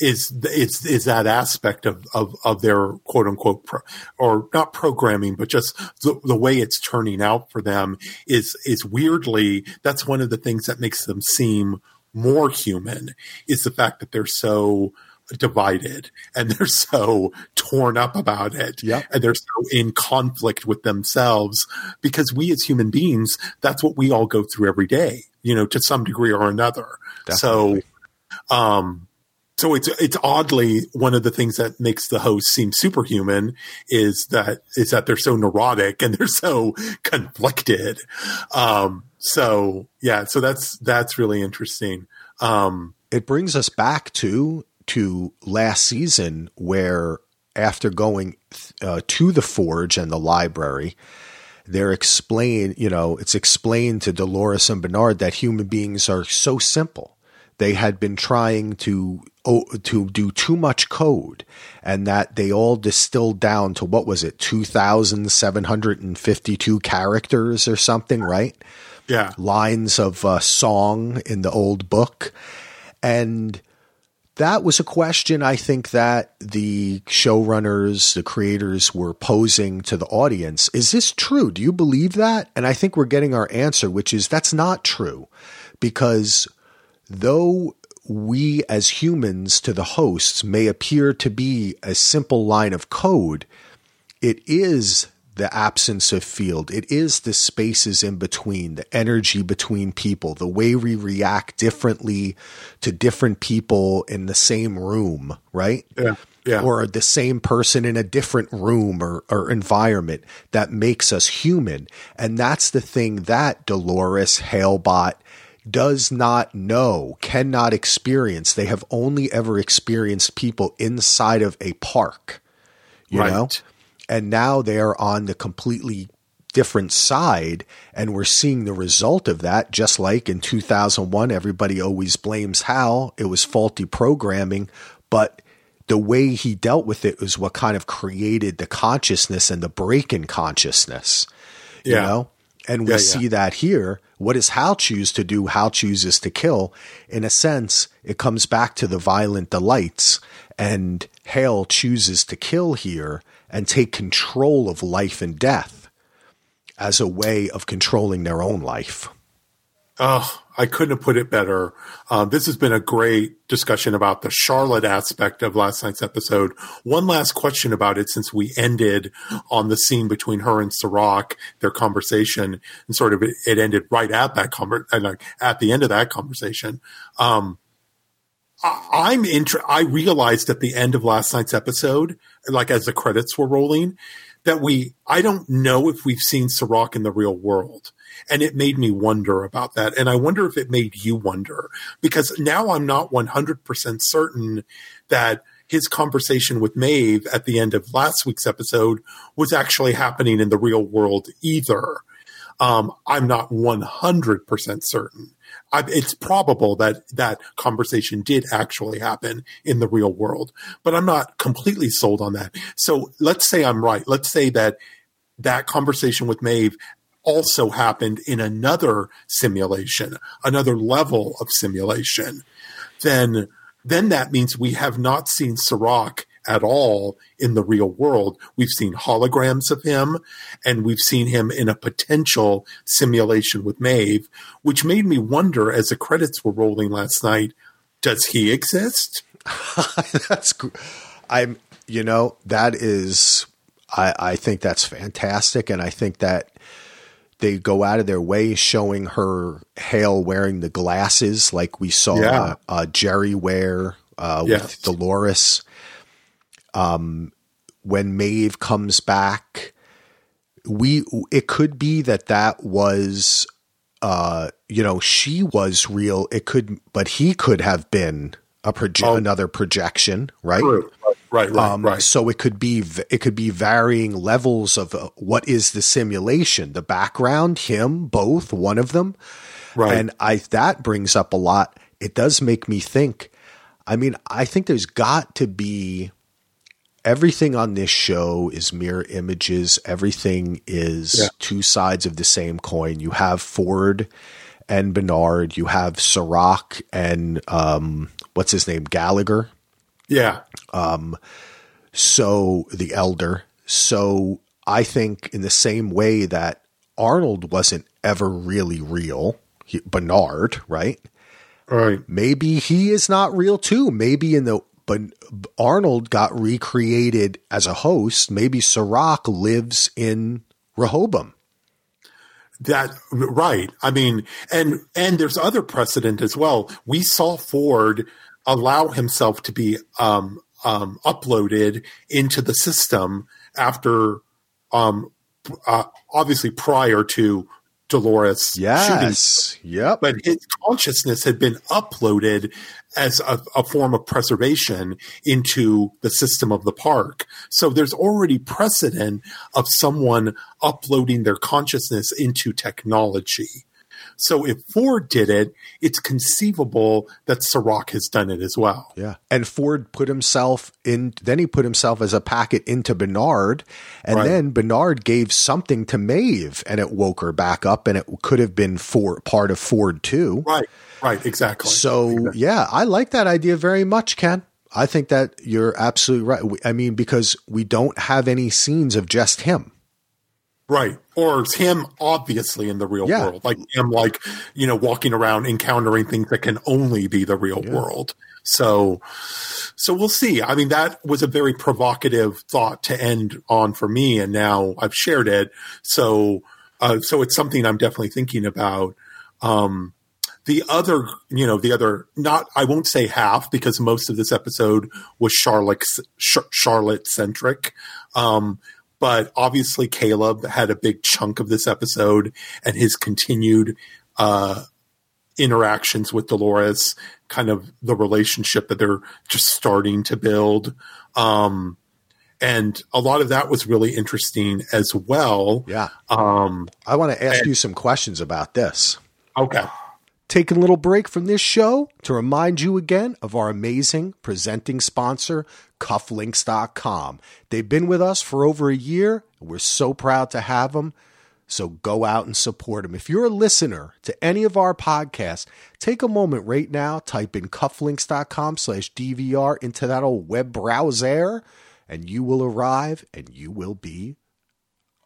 is is is that aspect of of, of their quote unquote pro, or not programming, but just the, the way it's turning out for them is is weirdly that's one of the things that makes them seem more human is the fact that they're so divided and they're so torn up about it. Yep. and they're so in conflict with themselves because we as human beings that's what we all go through every day you know to some degree or another. So um so it's it's oddly one of the things that makes the host seem superhuman is that is that they're so neurotic and they're so conflicted. Um so yeah so that's that's really interesting. Um it brings us back to to last season where after going uh, to the forge and the library they're explain you know it's explained to dolores and bernard that human beings are so simple they had been trying to oh, to do too much code and that they all distilled down to what was it 2752 characters or something right yeah lines of uh, song in the old book. And that was a question I think that the showrunners, the creators were posing to the audience. Is this true? Do you believe that? And I think we're getting our answer, which is that's not true. Because though we as humans to the hosts may appear to be a simple line of code, it is the absence of field. It is the spaces in between, the energy between people, the way we react differently to different people in the same room, right? yeah yeah Or the same person in a different room or, or environment that makes us human. And that's the thing that Dolores Halebot does not know, cannot experience. They have only ever experienced people inside of a park, you Right. know? And now they are on the completely different side, and we're seeing the result of that. Just like in 2001, everybody always blames Hal. It was faulty programming, but the way he dealt with it was what kind of created the consciousness and the break in consciousness. You Yeah. know? And we Yeah, yeah. see that here. What does Hal choose to do? Hal chooses to kill. In a sense, it comes back to the violent delights, and Hale chooses to kill here and take control of life and death as a way of controlling their own life. Oh, I couldn't have put it better. Um, this has been a great discussion about the Charlotte aspect of last night's episode. One last question about it since we ended on the scene between her and Serac, their conversation, and sort of it, it ended right at that conver- like at the end of that conversation. Um, I'm inter- I realized at the end of last night's episode, like as the credits were rolling, that we I don't know if we've seen Serac in the real world. And it made me wonder about that. And I wonder if it made you wonder because now I'm not 100% certain that his conversation with Maeve at the end of last week's episode was actually happening in the real world either. Um, I'm not 100% certain. I, it's probable that that conversation did actually happen in the real world, but I'm not completely sold on that. So let's say I'm right. Let's say that that conversation with Maeve also happened in another simulation, another level of simulation. Then, then that means we have not seen Serac at all in the real world. We've seen holograms of him and we've seen him in a potential simulation with Maeve, which made me wonder as the credits were rolling last night, does he exist? that's I'm you know that is I I think that's fantastic and I think that they go out of their way showing her Hale wearing the glasses like we saw Yeah. uh, Jerry wear uh, Yes. with Dolores. Um, when Maeve comes back, we it could be that that was uh you know she was real it could but he could have been a proje- Oh. another projection right True. Right, right, um, right. so it could be it could be varying levels of uh, what is the simulation the background him both one of them Right. and i that brings up a lot it does make me think i mean i think there's got to be everything on this show is mirror images. Everything is Yeah. two sides of the same coin. You have Ford and Bernard. You have Serac and um, what's his name Gallagher. Yeah. Um, so the elder. So I think in the same way that Arnold wasn't ever really real, he, Bernard, right? Right. maybe he is not real too. Maybe in the but Arnold got recreated as a host. Maybe Serac lives in Rehoboam. That right. I mean, and and there's other precedent as well. We saw Ford allow himself to be um, um, uploaded into the system after, um, uh, obviously prior to Dolores shooting Yes. Yep. but his consciousness had been uploaded as a, a form of preservation into the system of the park. So there's already precedent of someone uploading their consciousness into technology. So if Ford did it, it's conceivable that Serac has done it as well. Yeah. And Ford put himself in, then he put himself as a packet into Bernard. And Right. then Bernard gave something to Maeve and it woke her back up and it could have been for part of Ford too. Right, right, exactly. So yeah, I like that idea very much, Ken. I think that you're absolutely right. I mean, because we don't have any scenes of just him. Right. Or it's him obviously in the real Yeah. world. Like him like, you know, walking around encountering things that can only be the real world. So so we'll see. I mean, that was a very provocative thought to end on for me, and now I've shared it. So uh, so it's something I'm definitely thinking about. Um the other, you know, the other, not, I won't say half because most of this episode was Charlotte, Charlotte centric. Um, but obviously Caleb had a big chunk of this episode and his continued, uh, interactions with Dolores, kind of the relationship that they're just starting to build. Um, and a lot of that was really interesting as well. Yeah. Um, I want to ask you some questions about this. okay. Taking a little break from this show to remind you again of our amazing presenting sponsor, cufflinks.com. They've been with us for over a year. and We're so proud to have them. So go out and support them. If you're a listener to any of our podcasts, take a moment right now, type in cufflinks.com slash DVR into that old web browser, and you will arrive and you will be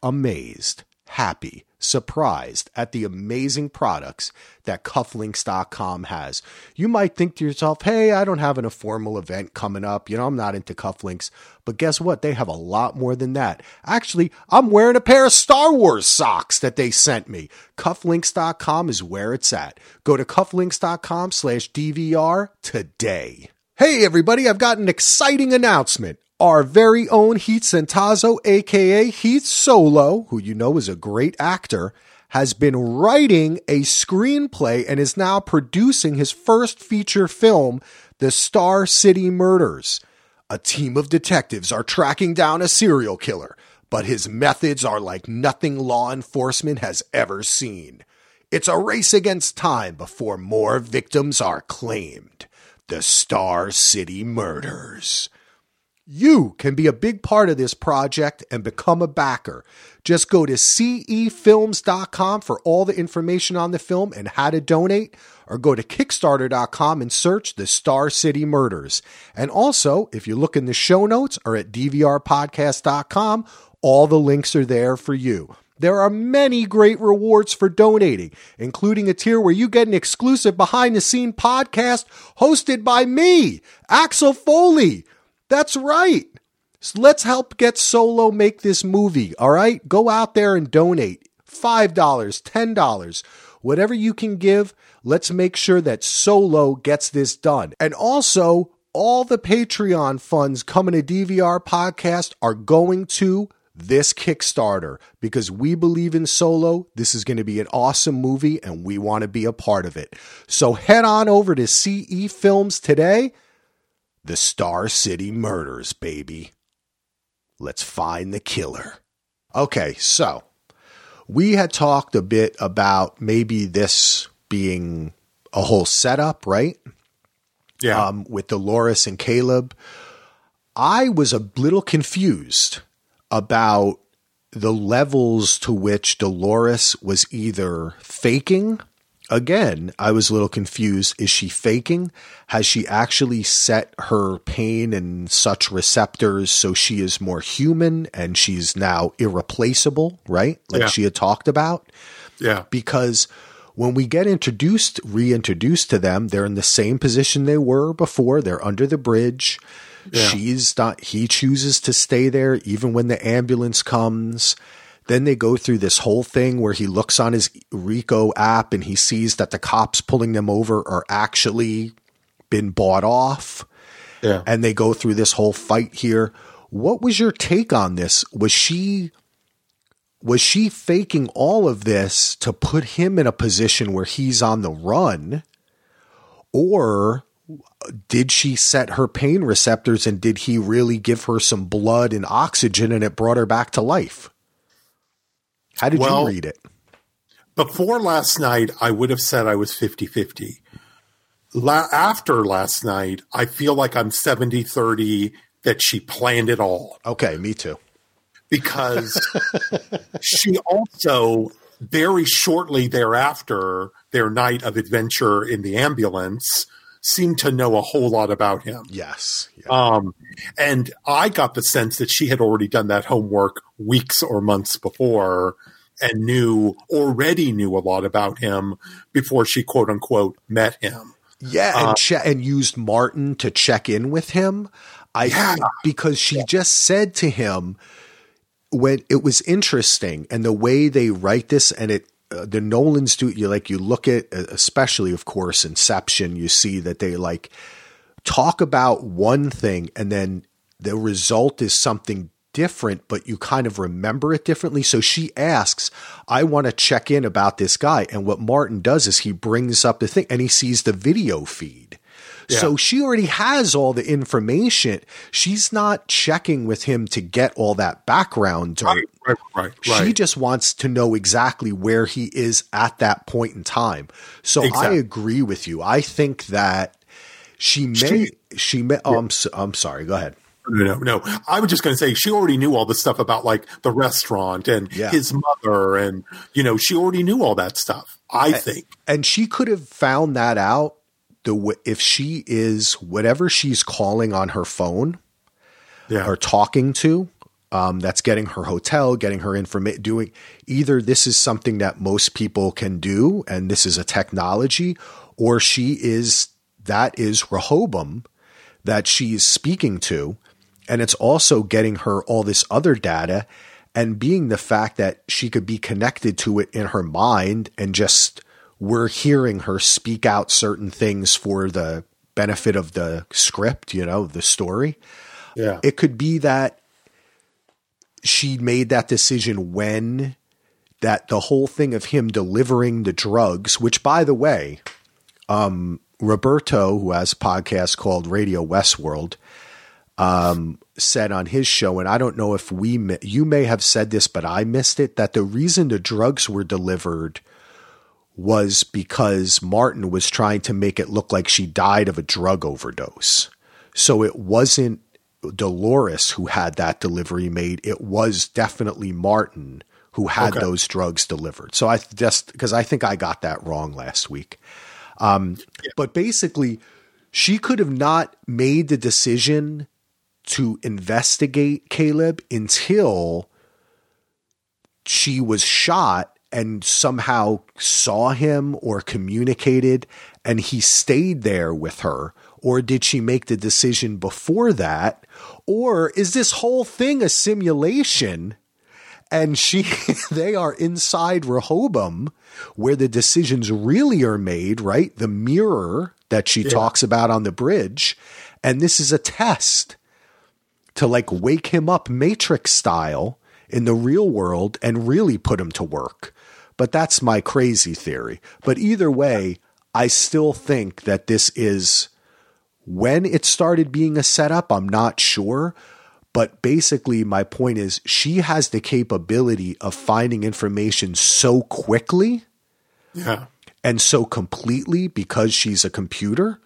amazed, happy, surprised at the amazing products that cufflinks.com has. You might think to yourself, hey, I don't have an, a formal event coming up. You know, I'm not into cufflinks. But guess what? They have a lot more than that. Actually, I'm wearing a pair of Star Wars socks that they sent me. Cufflinks.com is where it's at. Go to cufflinks.com slash DVR today. Hey, everybody, I've got an exciting announcement. Our very own Heath Centazzo, aka Heath Solo, who you know is a great actor, has been writing a screenplay and is now producing his first feature film, The Star City Murders. A team of detectives are tracking down a serial killer, but his methods are like nothing law enforcement has ever seen. It's a race against time before more victims are claimed. The Star City Murders. You can be a big part of this project and become a backer. Just go to cefilms.com for all the information on the film and how to donate, or go to kickstarter.com and search the Star City Murders. And also, if you look in the show notes or at dvrpodcast.com, all the links are there for you. There are many great rewards for donating, including a tier where you get an exclusive behind the scene podcast hosted by me, Axel Foley. That's right. So let's help get Solo make this movie, all right? Go out there and donate $5, $10, whatever you can give. Let's make sure that Solo gets this done. And also, all the Patreon funds coming to DVR podcast are going to this Kickstarter because we believe in Solo. This is going to be an awesome movie and we want to be a part of it. So head on over to CE Films today. The Star City Murders, baby. Let's find the killer. Okay, so we had talked a bit about maybe this being a whole setup, right? Yeah. Um, with Dolores and Caleb. I was a little confused about the levels to which Dolores was either faking. Again, I was a little confused. Is she faking? Has she actually set her pain and such receptors so she is more human and she's now irreplaceable, right? Like Yeah. she had talked about? Yeah. because when we get introduced, reintroduced to them, they're in the same position they were before. They're under the bridge. Yeah. She's not, he chooses to stay there even when the ambulance comes. Then they go through this whole thing where he looks on his Rico app and he sees that the cops pulling them over are actually been bought off Yeah. and they go through this whole fight here. What was your take on this? Was she was she faking all of this to put him in a position where he's on the run or did she set her pain receptors and did he really give her some blood and oxygen and it brought her back to life? How did Well- you read it? Before last night, I would have said I was 50 50. La- after last night, I feel like I'm 70 30 that she planned it all Okay, me too. because she also, very shortly thereafter, their night of adventure in the ambulance, seemed to know a whole lot about him. Yes. Yeah. Um, and I got the sense that she had already done that homework weeks or months before and knew already knew a lot about him before she quote unquote met him. Yeah, and che- and used Martin to check in with him. I Yeah. because she just said to him when it was interesting and the way they write this and it uh, the Nolans do you like you look at uh, especially of course Inception you see that they like talk about one thing and then the result is something different, but you kind of remember it differently. So she asks, I want to check in about this guy. And what Martin does is he brings up the thing and he sees the video feed. So she already has all the information. She's not checking with him to get all that background dirt. Right, right, right. She just wants to know exactly where he is at that point in time. So I agree with you. I think that she may, She- she may, oh, I'm, I'm sorry. Go ahead. no, no, no. I was just going to say she already knew all the stuff about like the restaurant and Yeah. his mother, and you know she already knew all that stuff. I think. And she could have found that out the if she is whatever she's calling on her phone Yeah. or talking to. Um, that's getting her hotel, getting her information, doing either this is something that most people can do, and this is a technology, or she is that is Rehoboam that she's speaking to, and it's also getting her all this other data, and being the fact that she could be connected to it in her mind, and just we're hearing her speak out certain things for the benefit of the script, you know, the story yeah. it could be that she made that decision when that the whole thing of him delivering the drugs, which by the way, um, Roberto, who has a podcast called Radio Westworld, um, said on his show, and I don't know if we, mi- you may have said this, but I missed it, that the reason the drugs were delivered was because Martin was trying to make it look like she died of a drug overdose. So it wasn't Dolores who had that delivery made. It was definitely Martin who had Okay. those drugs delivered. So I just because I think I got that wrong last week. Um, But basically, she could have not made the decision to investigate Caleb until she was shot and somehow saw him or communicated and he stayed there with her? Or did she make the decision before that? Or is this whole thing a simulation? And she, they are inside Rehoboam where the decisions really are made, right? The mirror that she talks about on the bridge. And this is a test to like wake him up Matrix style in the real world and really put him to work. But that's my crazy theory. But either way, I still think that this is when it started being a setup, I'm not sure. But basically, my point is she has the capability of finding information so quickly Yeah. and so completely because she's a computer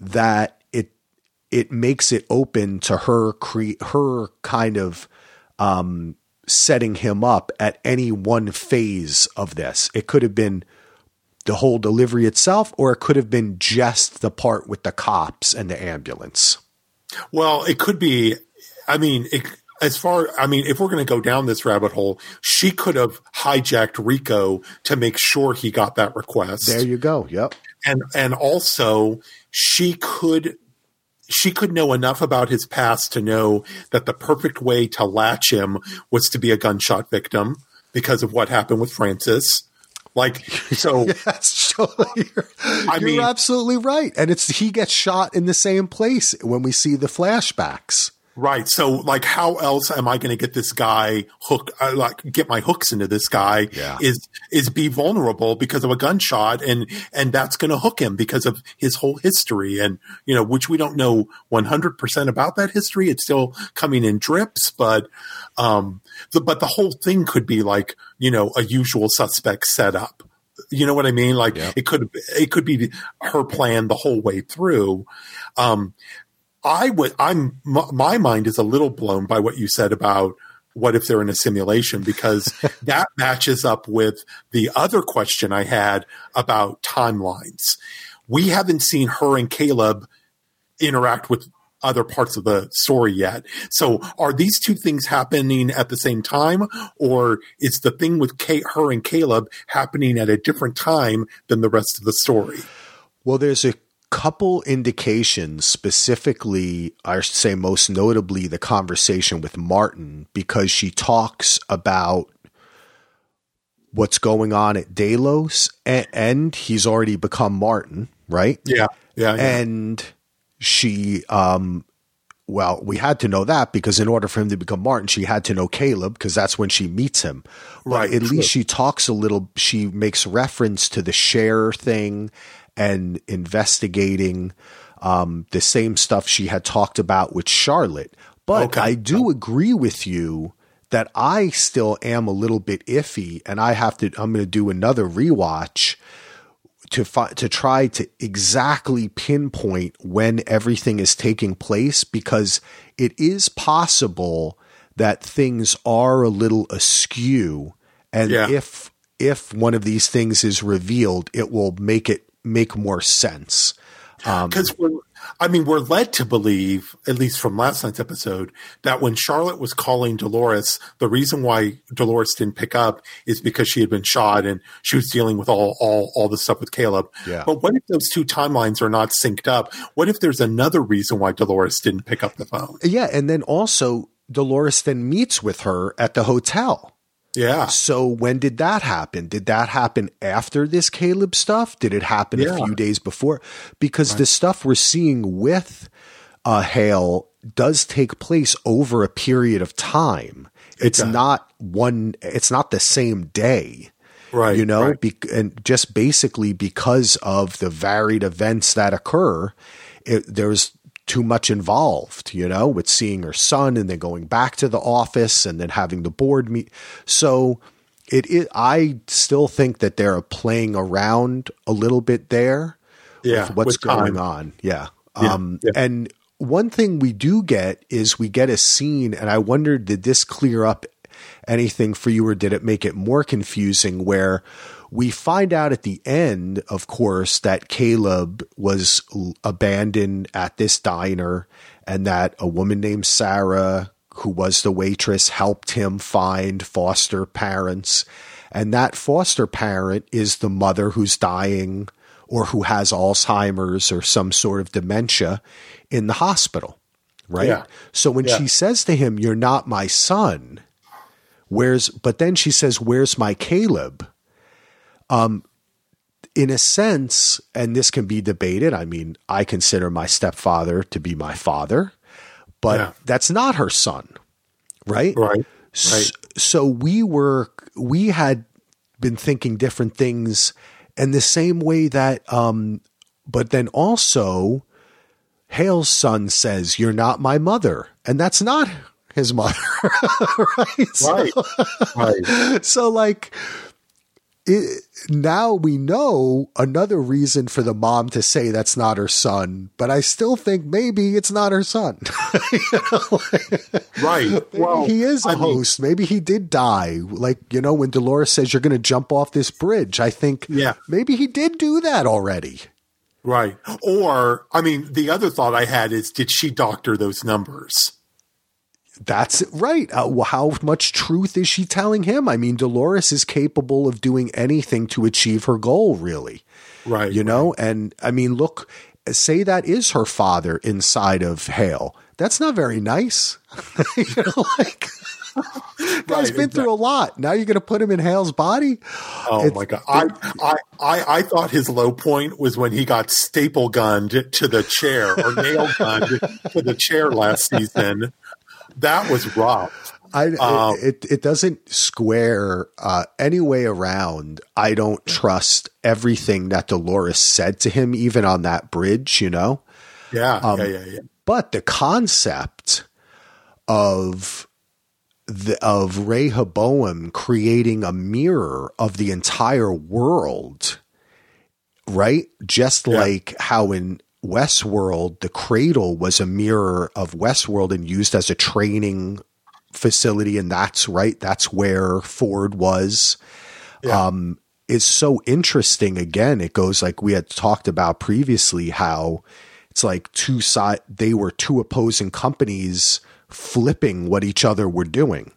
that it it makes it open to her cre- her kind of um, setting him up at any one phase of this. It could have been the whole delivery itself, or it could have been just the part with the cops and the ambulance. Well, it could be. I mean, it, as far, I mean, if we're going to go down this rabbit hole, she could have hijacked Rico to make sure he got that request. There you go. Yep. And and also she could she could know enough about his past to know that the perfect way to latch him was to be a gunshot victim because of what happened with Francis. Like so, yes, so you're, I you're mean- absolutely right, and it's he gets shot in the same place when we see the flashbacks. Right? So, like, how else am I going to get this guy hook? Uh, like, get my hooks into this guy? Yeah. Is is be vulnerable because of a gunshot, and and that's going to hook him because of his whole history, and you know, which we don't know one hundred percent about that history. It's still coming in drips, but um, the, but the whole thing could be like you know a usual suspect setup. You know what I mean? Like Yeah. it could it could be her plan the whole way through. Um, I would. I'm. My mind is a little blown by what you said about what if they're in a simulation because that matches up with the other question I had about timelines. We haven't seen her and Caleb interact with other parts of the story yet. So are these two things happening at the same time or is the thing with Kate, her and Caleb happening at a different time than the rest of the story? Well, there's a couple indications, specifically, I should say most notably, the conversation with Martin, because she talks about what's going on at Delos, and, and he's already become Martin, right? Yeah. Yeah. yeah. And she, um, well, we had to know that because in order for him to become Martin, she had to know Caleb because that's when she meets him. But Right, at least she talks a little, she makes reference to the share thing and investigating um, the same stuff she had talked about with Charlotte. But Okay. I do agree with you that I still am a little bit iffy and I have to, I'm going to do another rewatch to fi- to try to exactly pinpoint when everything is taking place because it is possible that things are a little askew and Yeah. if if one of these things is revealed it will make it make more sense. Um, because we're i mean we're led to believe at least from last night's episode that when charlotte was calling dolores the reason why dolores didn't pick up is because she had been shot and she was dealing with all all all the stuff with caleb. Yeah. but what if those two timelines are not synced up? What if there's another reason why dolores didn't pick up the phone? Yeah and then also Dolores then meets with her at the hotel yeah So when did that happen? Did that happen after this Caleb stuff? Did it happen a few days before? Because the stuff we're seeing with uh, Hale does take place over a period of time. It's does. not one. It's not the same day. right You know, right. be- and just basically because of the varied events that occur, it, there's too much involved, you know, with seeing her son and then going back to the office and then having the board meet. So it, it I still think that they're playing around a little bit there yeah with what's with going on. Yeah. Yeah, Um, yeah. And one thing we do get is we get a scene, and I wondered, did this clear up anything for you, or did it make it more confusing? Where we find out at the end, of course, that Caleb was abandoned at this diner, and that a woman named Sarah, who was the waitress, helped him find foster parents. And that foster parent is the mother who's dying or who has Alzheimer's or some sort of dementia in the hospital, right? Yeah. So when Yeah. she says to him, You're not my son, where's, but then she says, Where's my Caleb? Um, in a sense, and this can be debated. I mean, I consider my stepfather to be my father, but Yeah. that's not her son, right? right S- So we were we had been thinking different things in the same way that um but then also Hale's son says you're not my mother and that's not his mother right so, right right so like it, now we know another reason for the mom to say that's not her son, but I still think maybe it's not her son. you know, right. Well, he is a I host. Mean, maybe he did die. Like, you know, when Dolores says you're going to jump off this bridge, I think yeah. maybe he did do that already. Right. Or, I mean, the other thought I had is did she doctor those numbers? That's right. Uh, how much truth is she telling him? I mean, Dolores is capable of doing anything to achieve her goal, really. Right. You know, right. and I mean, look, say that is her father inside of Hale. That's not very nice. you know, like. Guy's right, been exactly. through a lot. Now you're going to put him in Hale's body. Oh it's, my god! I, I I I thought his low point was when he got staple gunned to the chair or nail gunned to the chair last season that was rough. I, um, it, it doesn't square uh, any way around. I don't trust everything that Dolores said to him, even on that bridge. You know. Yeah, um, yeah, yeah, yeah. But the concept of the of Rehoboam creating a mirror of the entire world, right? Just yeah. like how in Westworld, the cradle was a mirror of Westworld and used as a training facility. And that's right. That's where Ford was. Yeah. Um, is so interesting. Again, it goes like we had talked about previously, how it's like two side, they were two opposing companies flipping what each other were doing.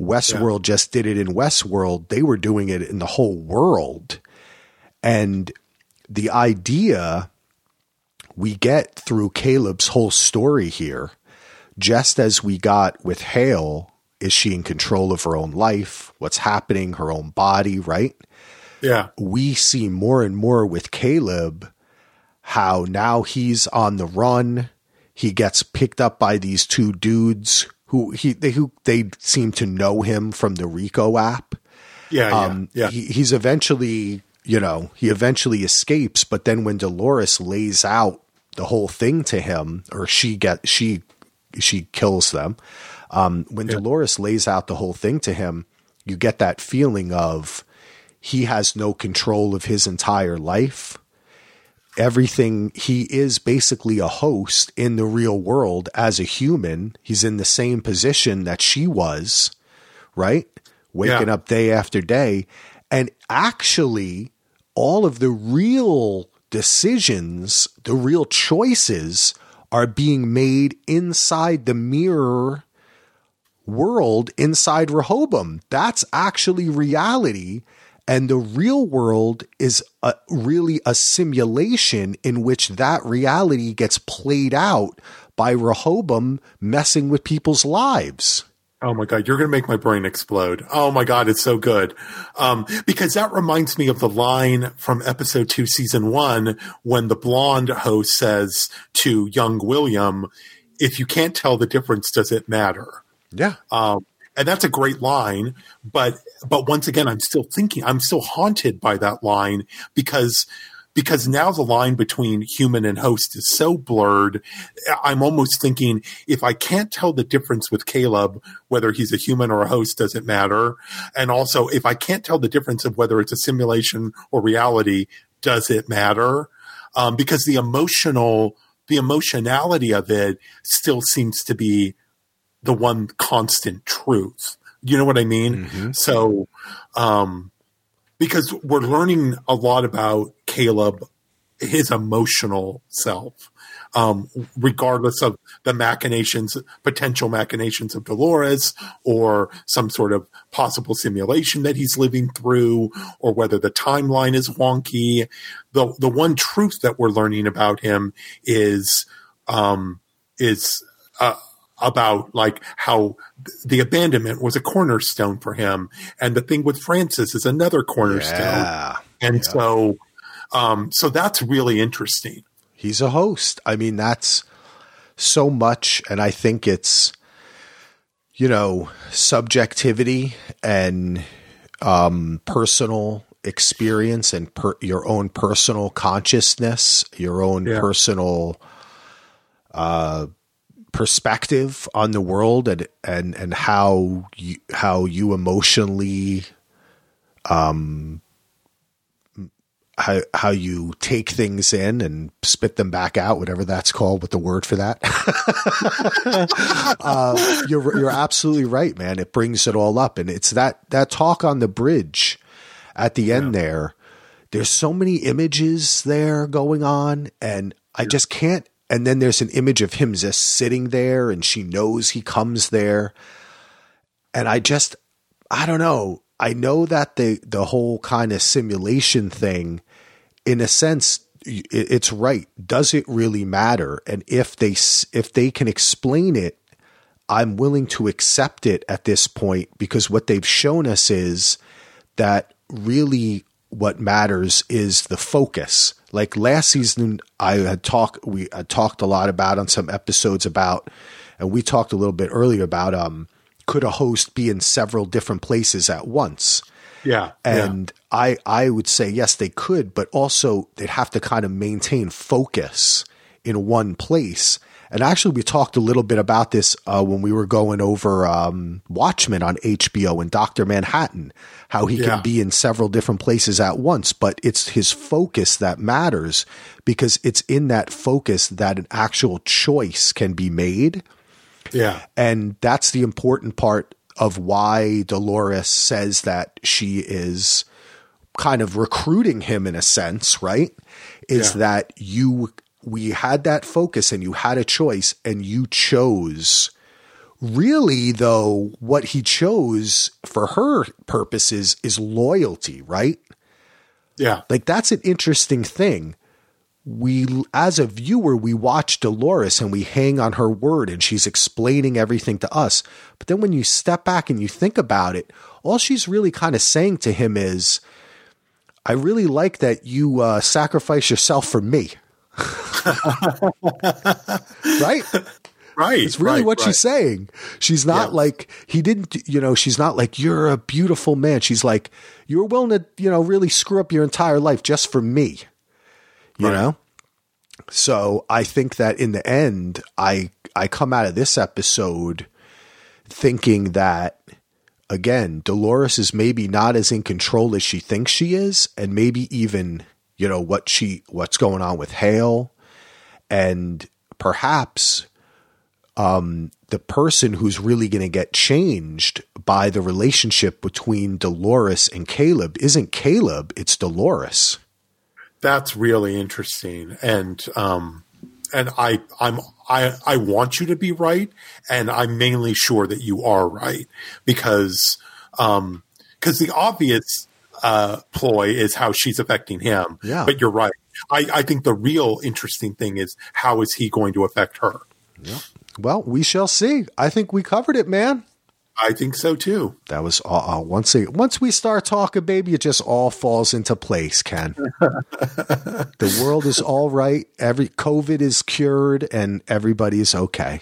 Westworld yeah. just did it in Westworld. They were doing it in the whole world. And the idea we get through Caleb's whole story here, just as we got with Hale, is she in control of her own life? What's happening? Her own body, right? Yeah. We see more and more with Caleb how now he's on the run. He gets picked up by these two dudes who he they who they seem to know him from the Rico app. Yeah, um, yeah, yeah. He, he's eventually, you know, he eventually escapes, but then when Dolores lays out the whole thing to him, or she get she she kills them. Um, when yeah. Dolores lays out the whole thing to him, you get that feeling of he has no control of his entire life. Everything he is basically a host in the real world as a human. He's in the same position that she was, right? Waking yeah. up day after day. And actually, all of the real decisions, the real choices are being made inside the mirror world inside Rehoboam. That's actually reality. And the real world is a, really a simulation in which that reality gets played out by Rehoboam messing with people's lives. Oh my God, you're going to make my brain explode. Oh my God, it's so good. Um, because that reminds me of the line from episode two, season one, when the blonde host says to young William, if you can't tell the difference, does it matter? Yeah. Um, and that's a great line, but, but once again, I'm still thinking, I'm still haunted by that line because because now the line between human and host is so blurred. I'm almost thinking if I can't tell the difference with Caleb, whether he's a human or a host doesn't matter. And also, if I can't tell the difference of whether it's a simulation or reality, does it matter? Um, because the emotional, the emotionality of it still seems to be the one constant truth. You know what I mean? Mm-hmm. So, um, because we're learning a lot about Caleb, his emotional self, um, regardless of the machinations, potential machinations of Dolores or some sort of possible simulation that he's living through or whether the timeline is wonky. The, the one truth that we're learning about him is, um, is, uh, about like how the abandonment was a cornerstone for him and the thing with francis is another cornerstone yeah. and yeah. so um so that's really interesting he's a host i mean that's so much and i think it's you know subjectivity and um personal experience and per, your own personal consciousness your own yeah. personal uh perspective on the world and and and how you how you emotionally um how how you take things in and spit them back out, whatever that's called, with the word for that. uh, you're you're absolutely right, man. It brings it all up, and it's that that talk on the bridge at the end yeah. there. There's so many images there going on, and I just can't. And then there's an image of him just sitting there, and she knows he comes there, and I just I don't know. I know that the the whole kind of simulation thing, in a sense, it's right. Does it really matter? And if they if they can explain it, I'm willing to accept it at this point because what they've shown us is that really what matters is the focus. Like last season, I had talked we had talked a lot about on some episodes about, and we talked a little bit earlier about um could a host be in several different places at once? Yeah. And yeah. I I would say yes they could, but also they'd have to kind of maintain focus in one place. And actually, we talked a little bit about this uh, when we were going over um, Watchmen on HBO and Doctor Manhattan, how he yeah. can be in several different places at once, but it's his focus that matters because it's in that focus that an actual choice can be made. Yeah. And that's the important part of why Dolores says that she is kind of recruiting him in a sense, right? Is yeah. that you we had that focus and you had a choice and you chose really though what he chose for her purposes is loyalty, right? Yeah. Like that's an interesting thing we as a viewer we watch Dolores and we hang on her word and she's explaining everything to us but then when you step back and you think about it all she's really kind of saying to him is I really like that you uh, sacrifice yourself for me right right it's really right, what right. she's saying she's not yeah. like he didn't you know she's not like you're a beautiful man she's like you're willing to you know really screw up your entire life just for me you right. know? So I think that in the end, I I come out of this episode thinking that again, Dolores is maybe not as in control as she thinks she is, and maybe even, you know, what she what's going on with Hale. And perhaps um, the person who's really going to get changed by the relationship between Dolores and Caleb isn't Caleb, it's Dolores that's really interesting. And, um, and I, I'm, I, I want you to be right. And I'm mainly sure that you are right because, um, cause the obvious, uh, ploy is how she's affecting him. Yeah. But you're right. I, I think the real interesting thing is how is he going to affect her? Yeah. Well, we shall see. I think we covered it, man. I think so too. That was uh, once a, once we start talking, baby, it just all falls into place. Ken, the world is all right. Every COVID is cured, and everybody's okay.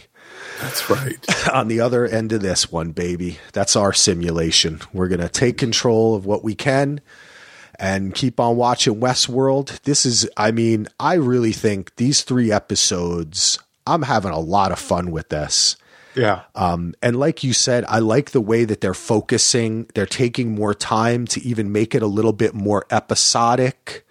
That's right. On the other end of this one, baby, that's our simulation. We're gonna take control of what we can and keep on watching Westworld. This is, I mean, I really think these three episodes. I'm having a lot of fun with this yeah. Um, and like you said, I like the way that they're focusing. They're taking more time to even make it a little bit more episodic.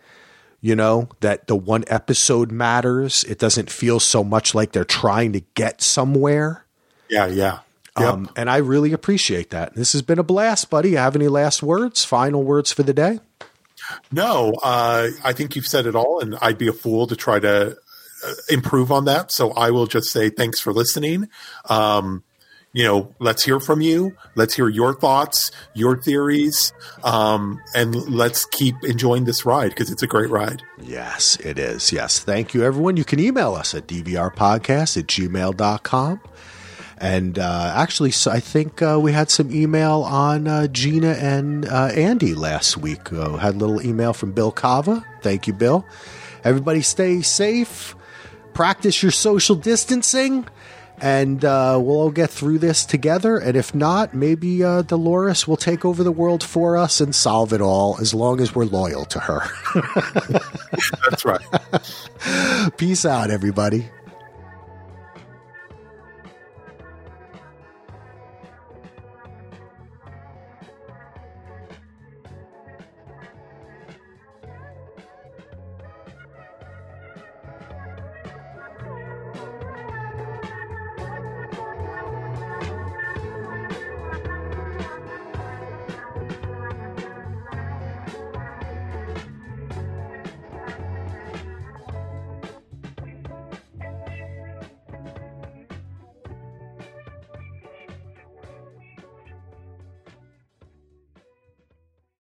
You know, that the one episode matters. It doesn't feel so much like they're trying to get somewhere. Yeah, yeah. Yep. Um, and I really appreciate that. This has been a blast, buddy. You have any last words, final words for the day? No, uh, I think you've said it all, and I'd be a fool to try to improve on that. So I will just say thanks for listening. Um, you know, let's hear from you. Let's hear your thoughts, your theories, um, and let's keep enjoying this ride because it's a great ride. Yes, it is. Yes. Thank you, everyone. You can email us at dvrpodcast at gmail.com. And uh, actually, so I think uh, we had some email on uh, Gina and uh, Andy last week. Uh, had a little email from Bill Kava. Thank you, Bill. Everybody stay safe practice your social distancing, and uh, we'll all get through this together. And if not, maybe uh, Dolores will take over the world for us and solve it all as long as we're loyal to her. That's right. Peace out, everybody.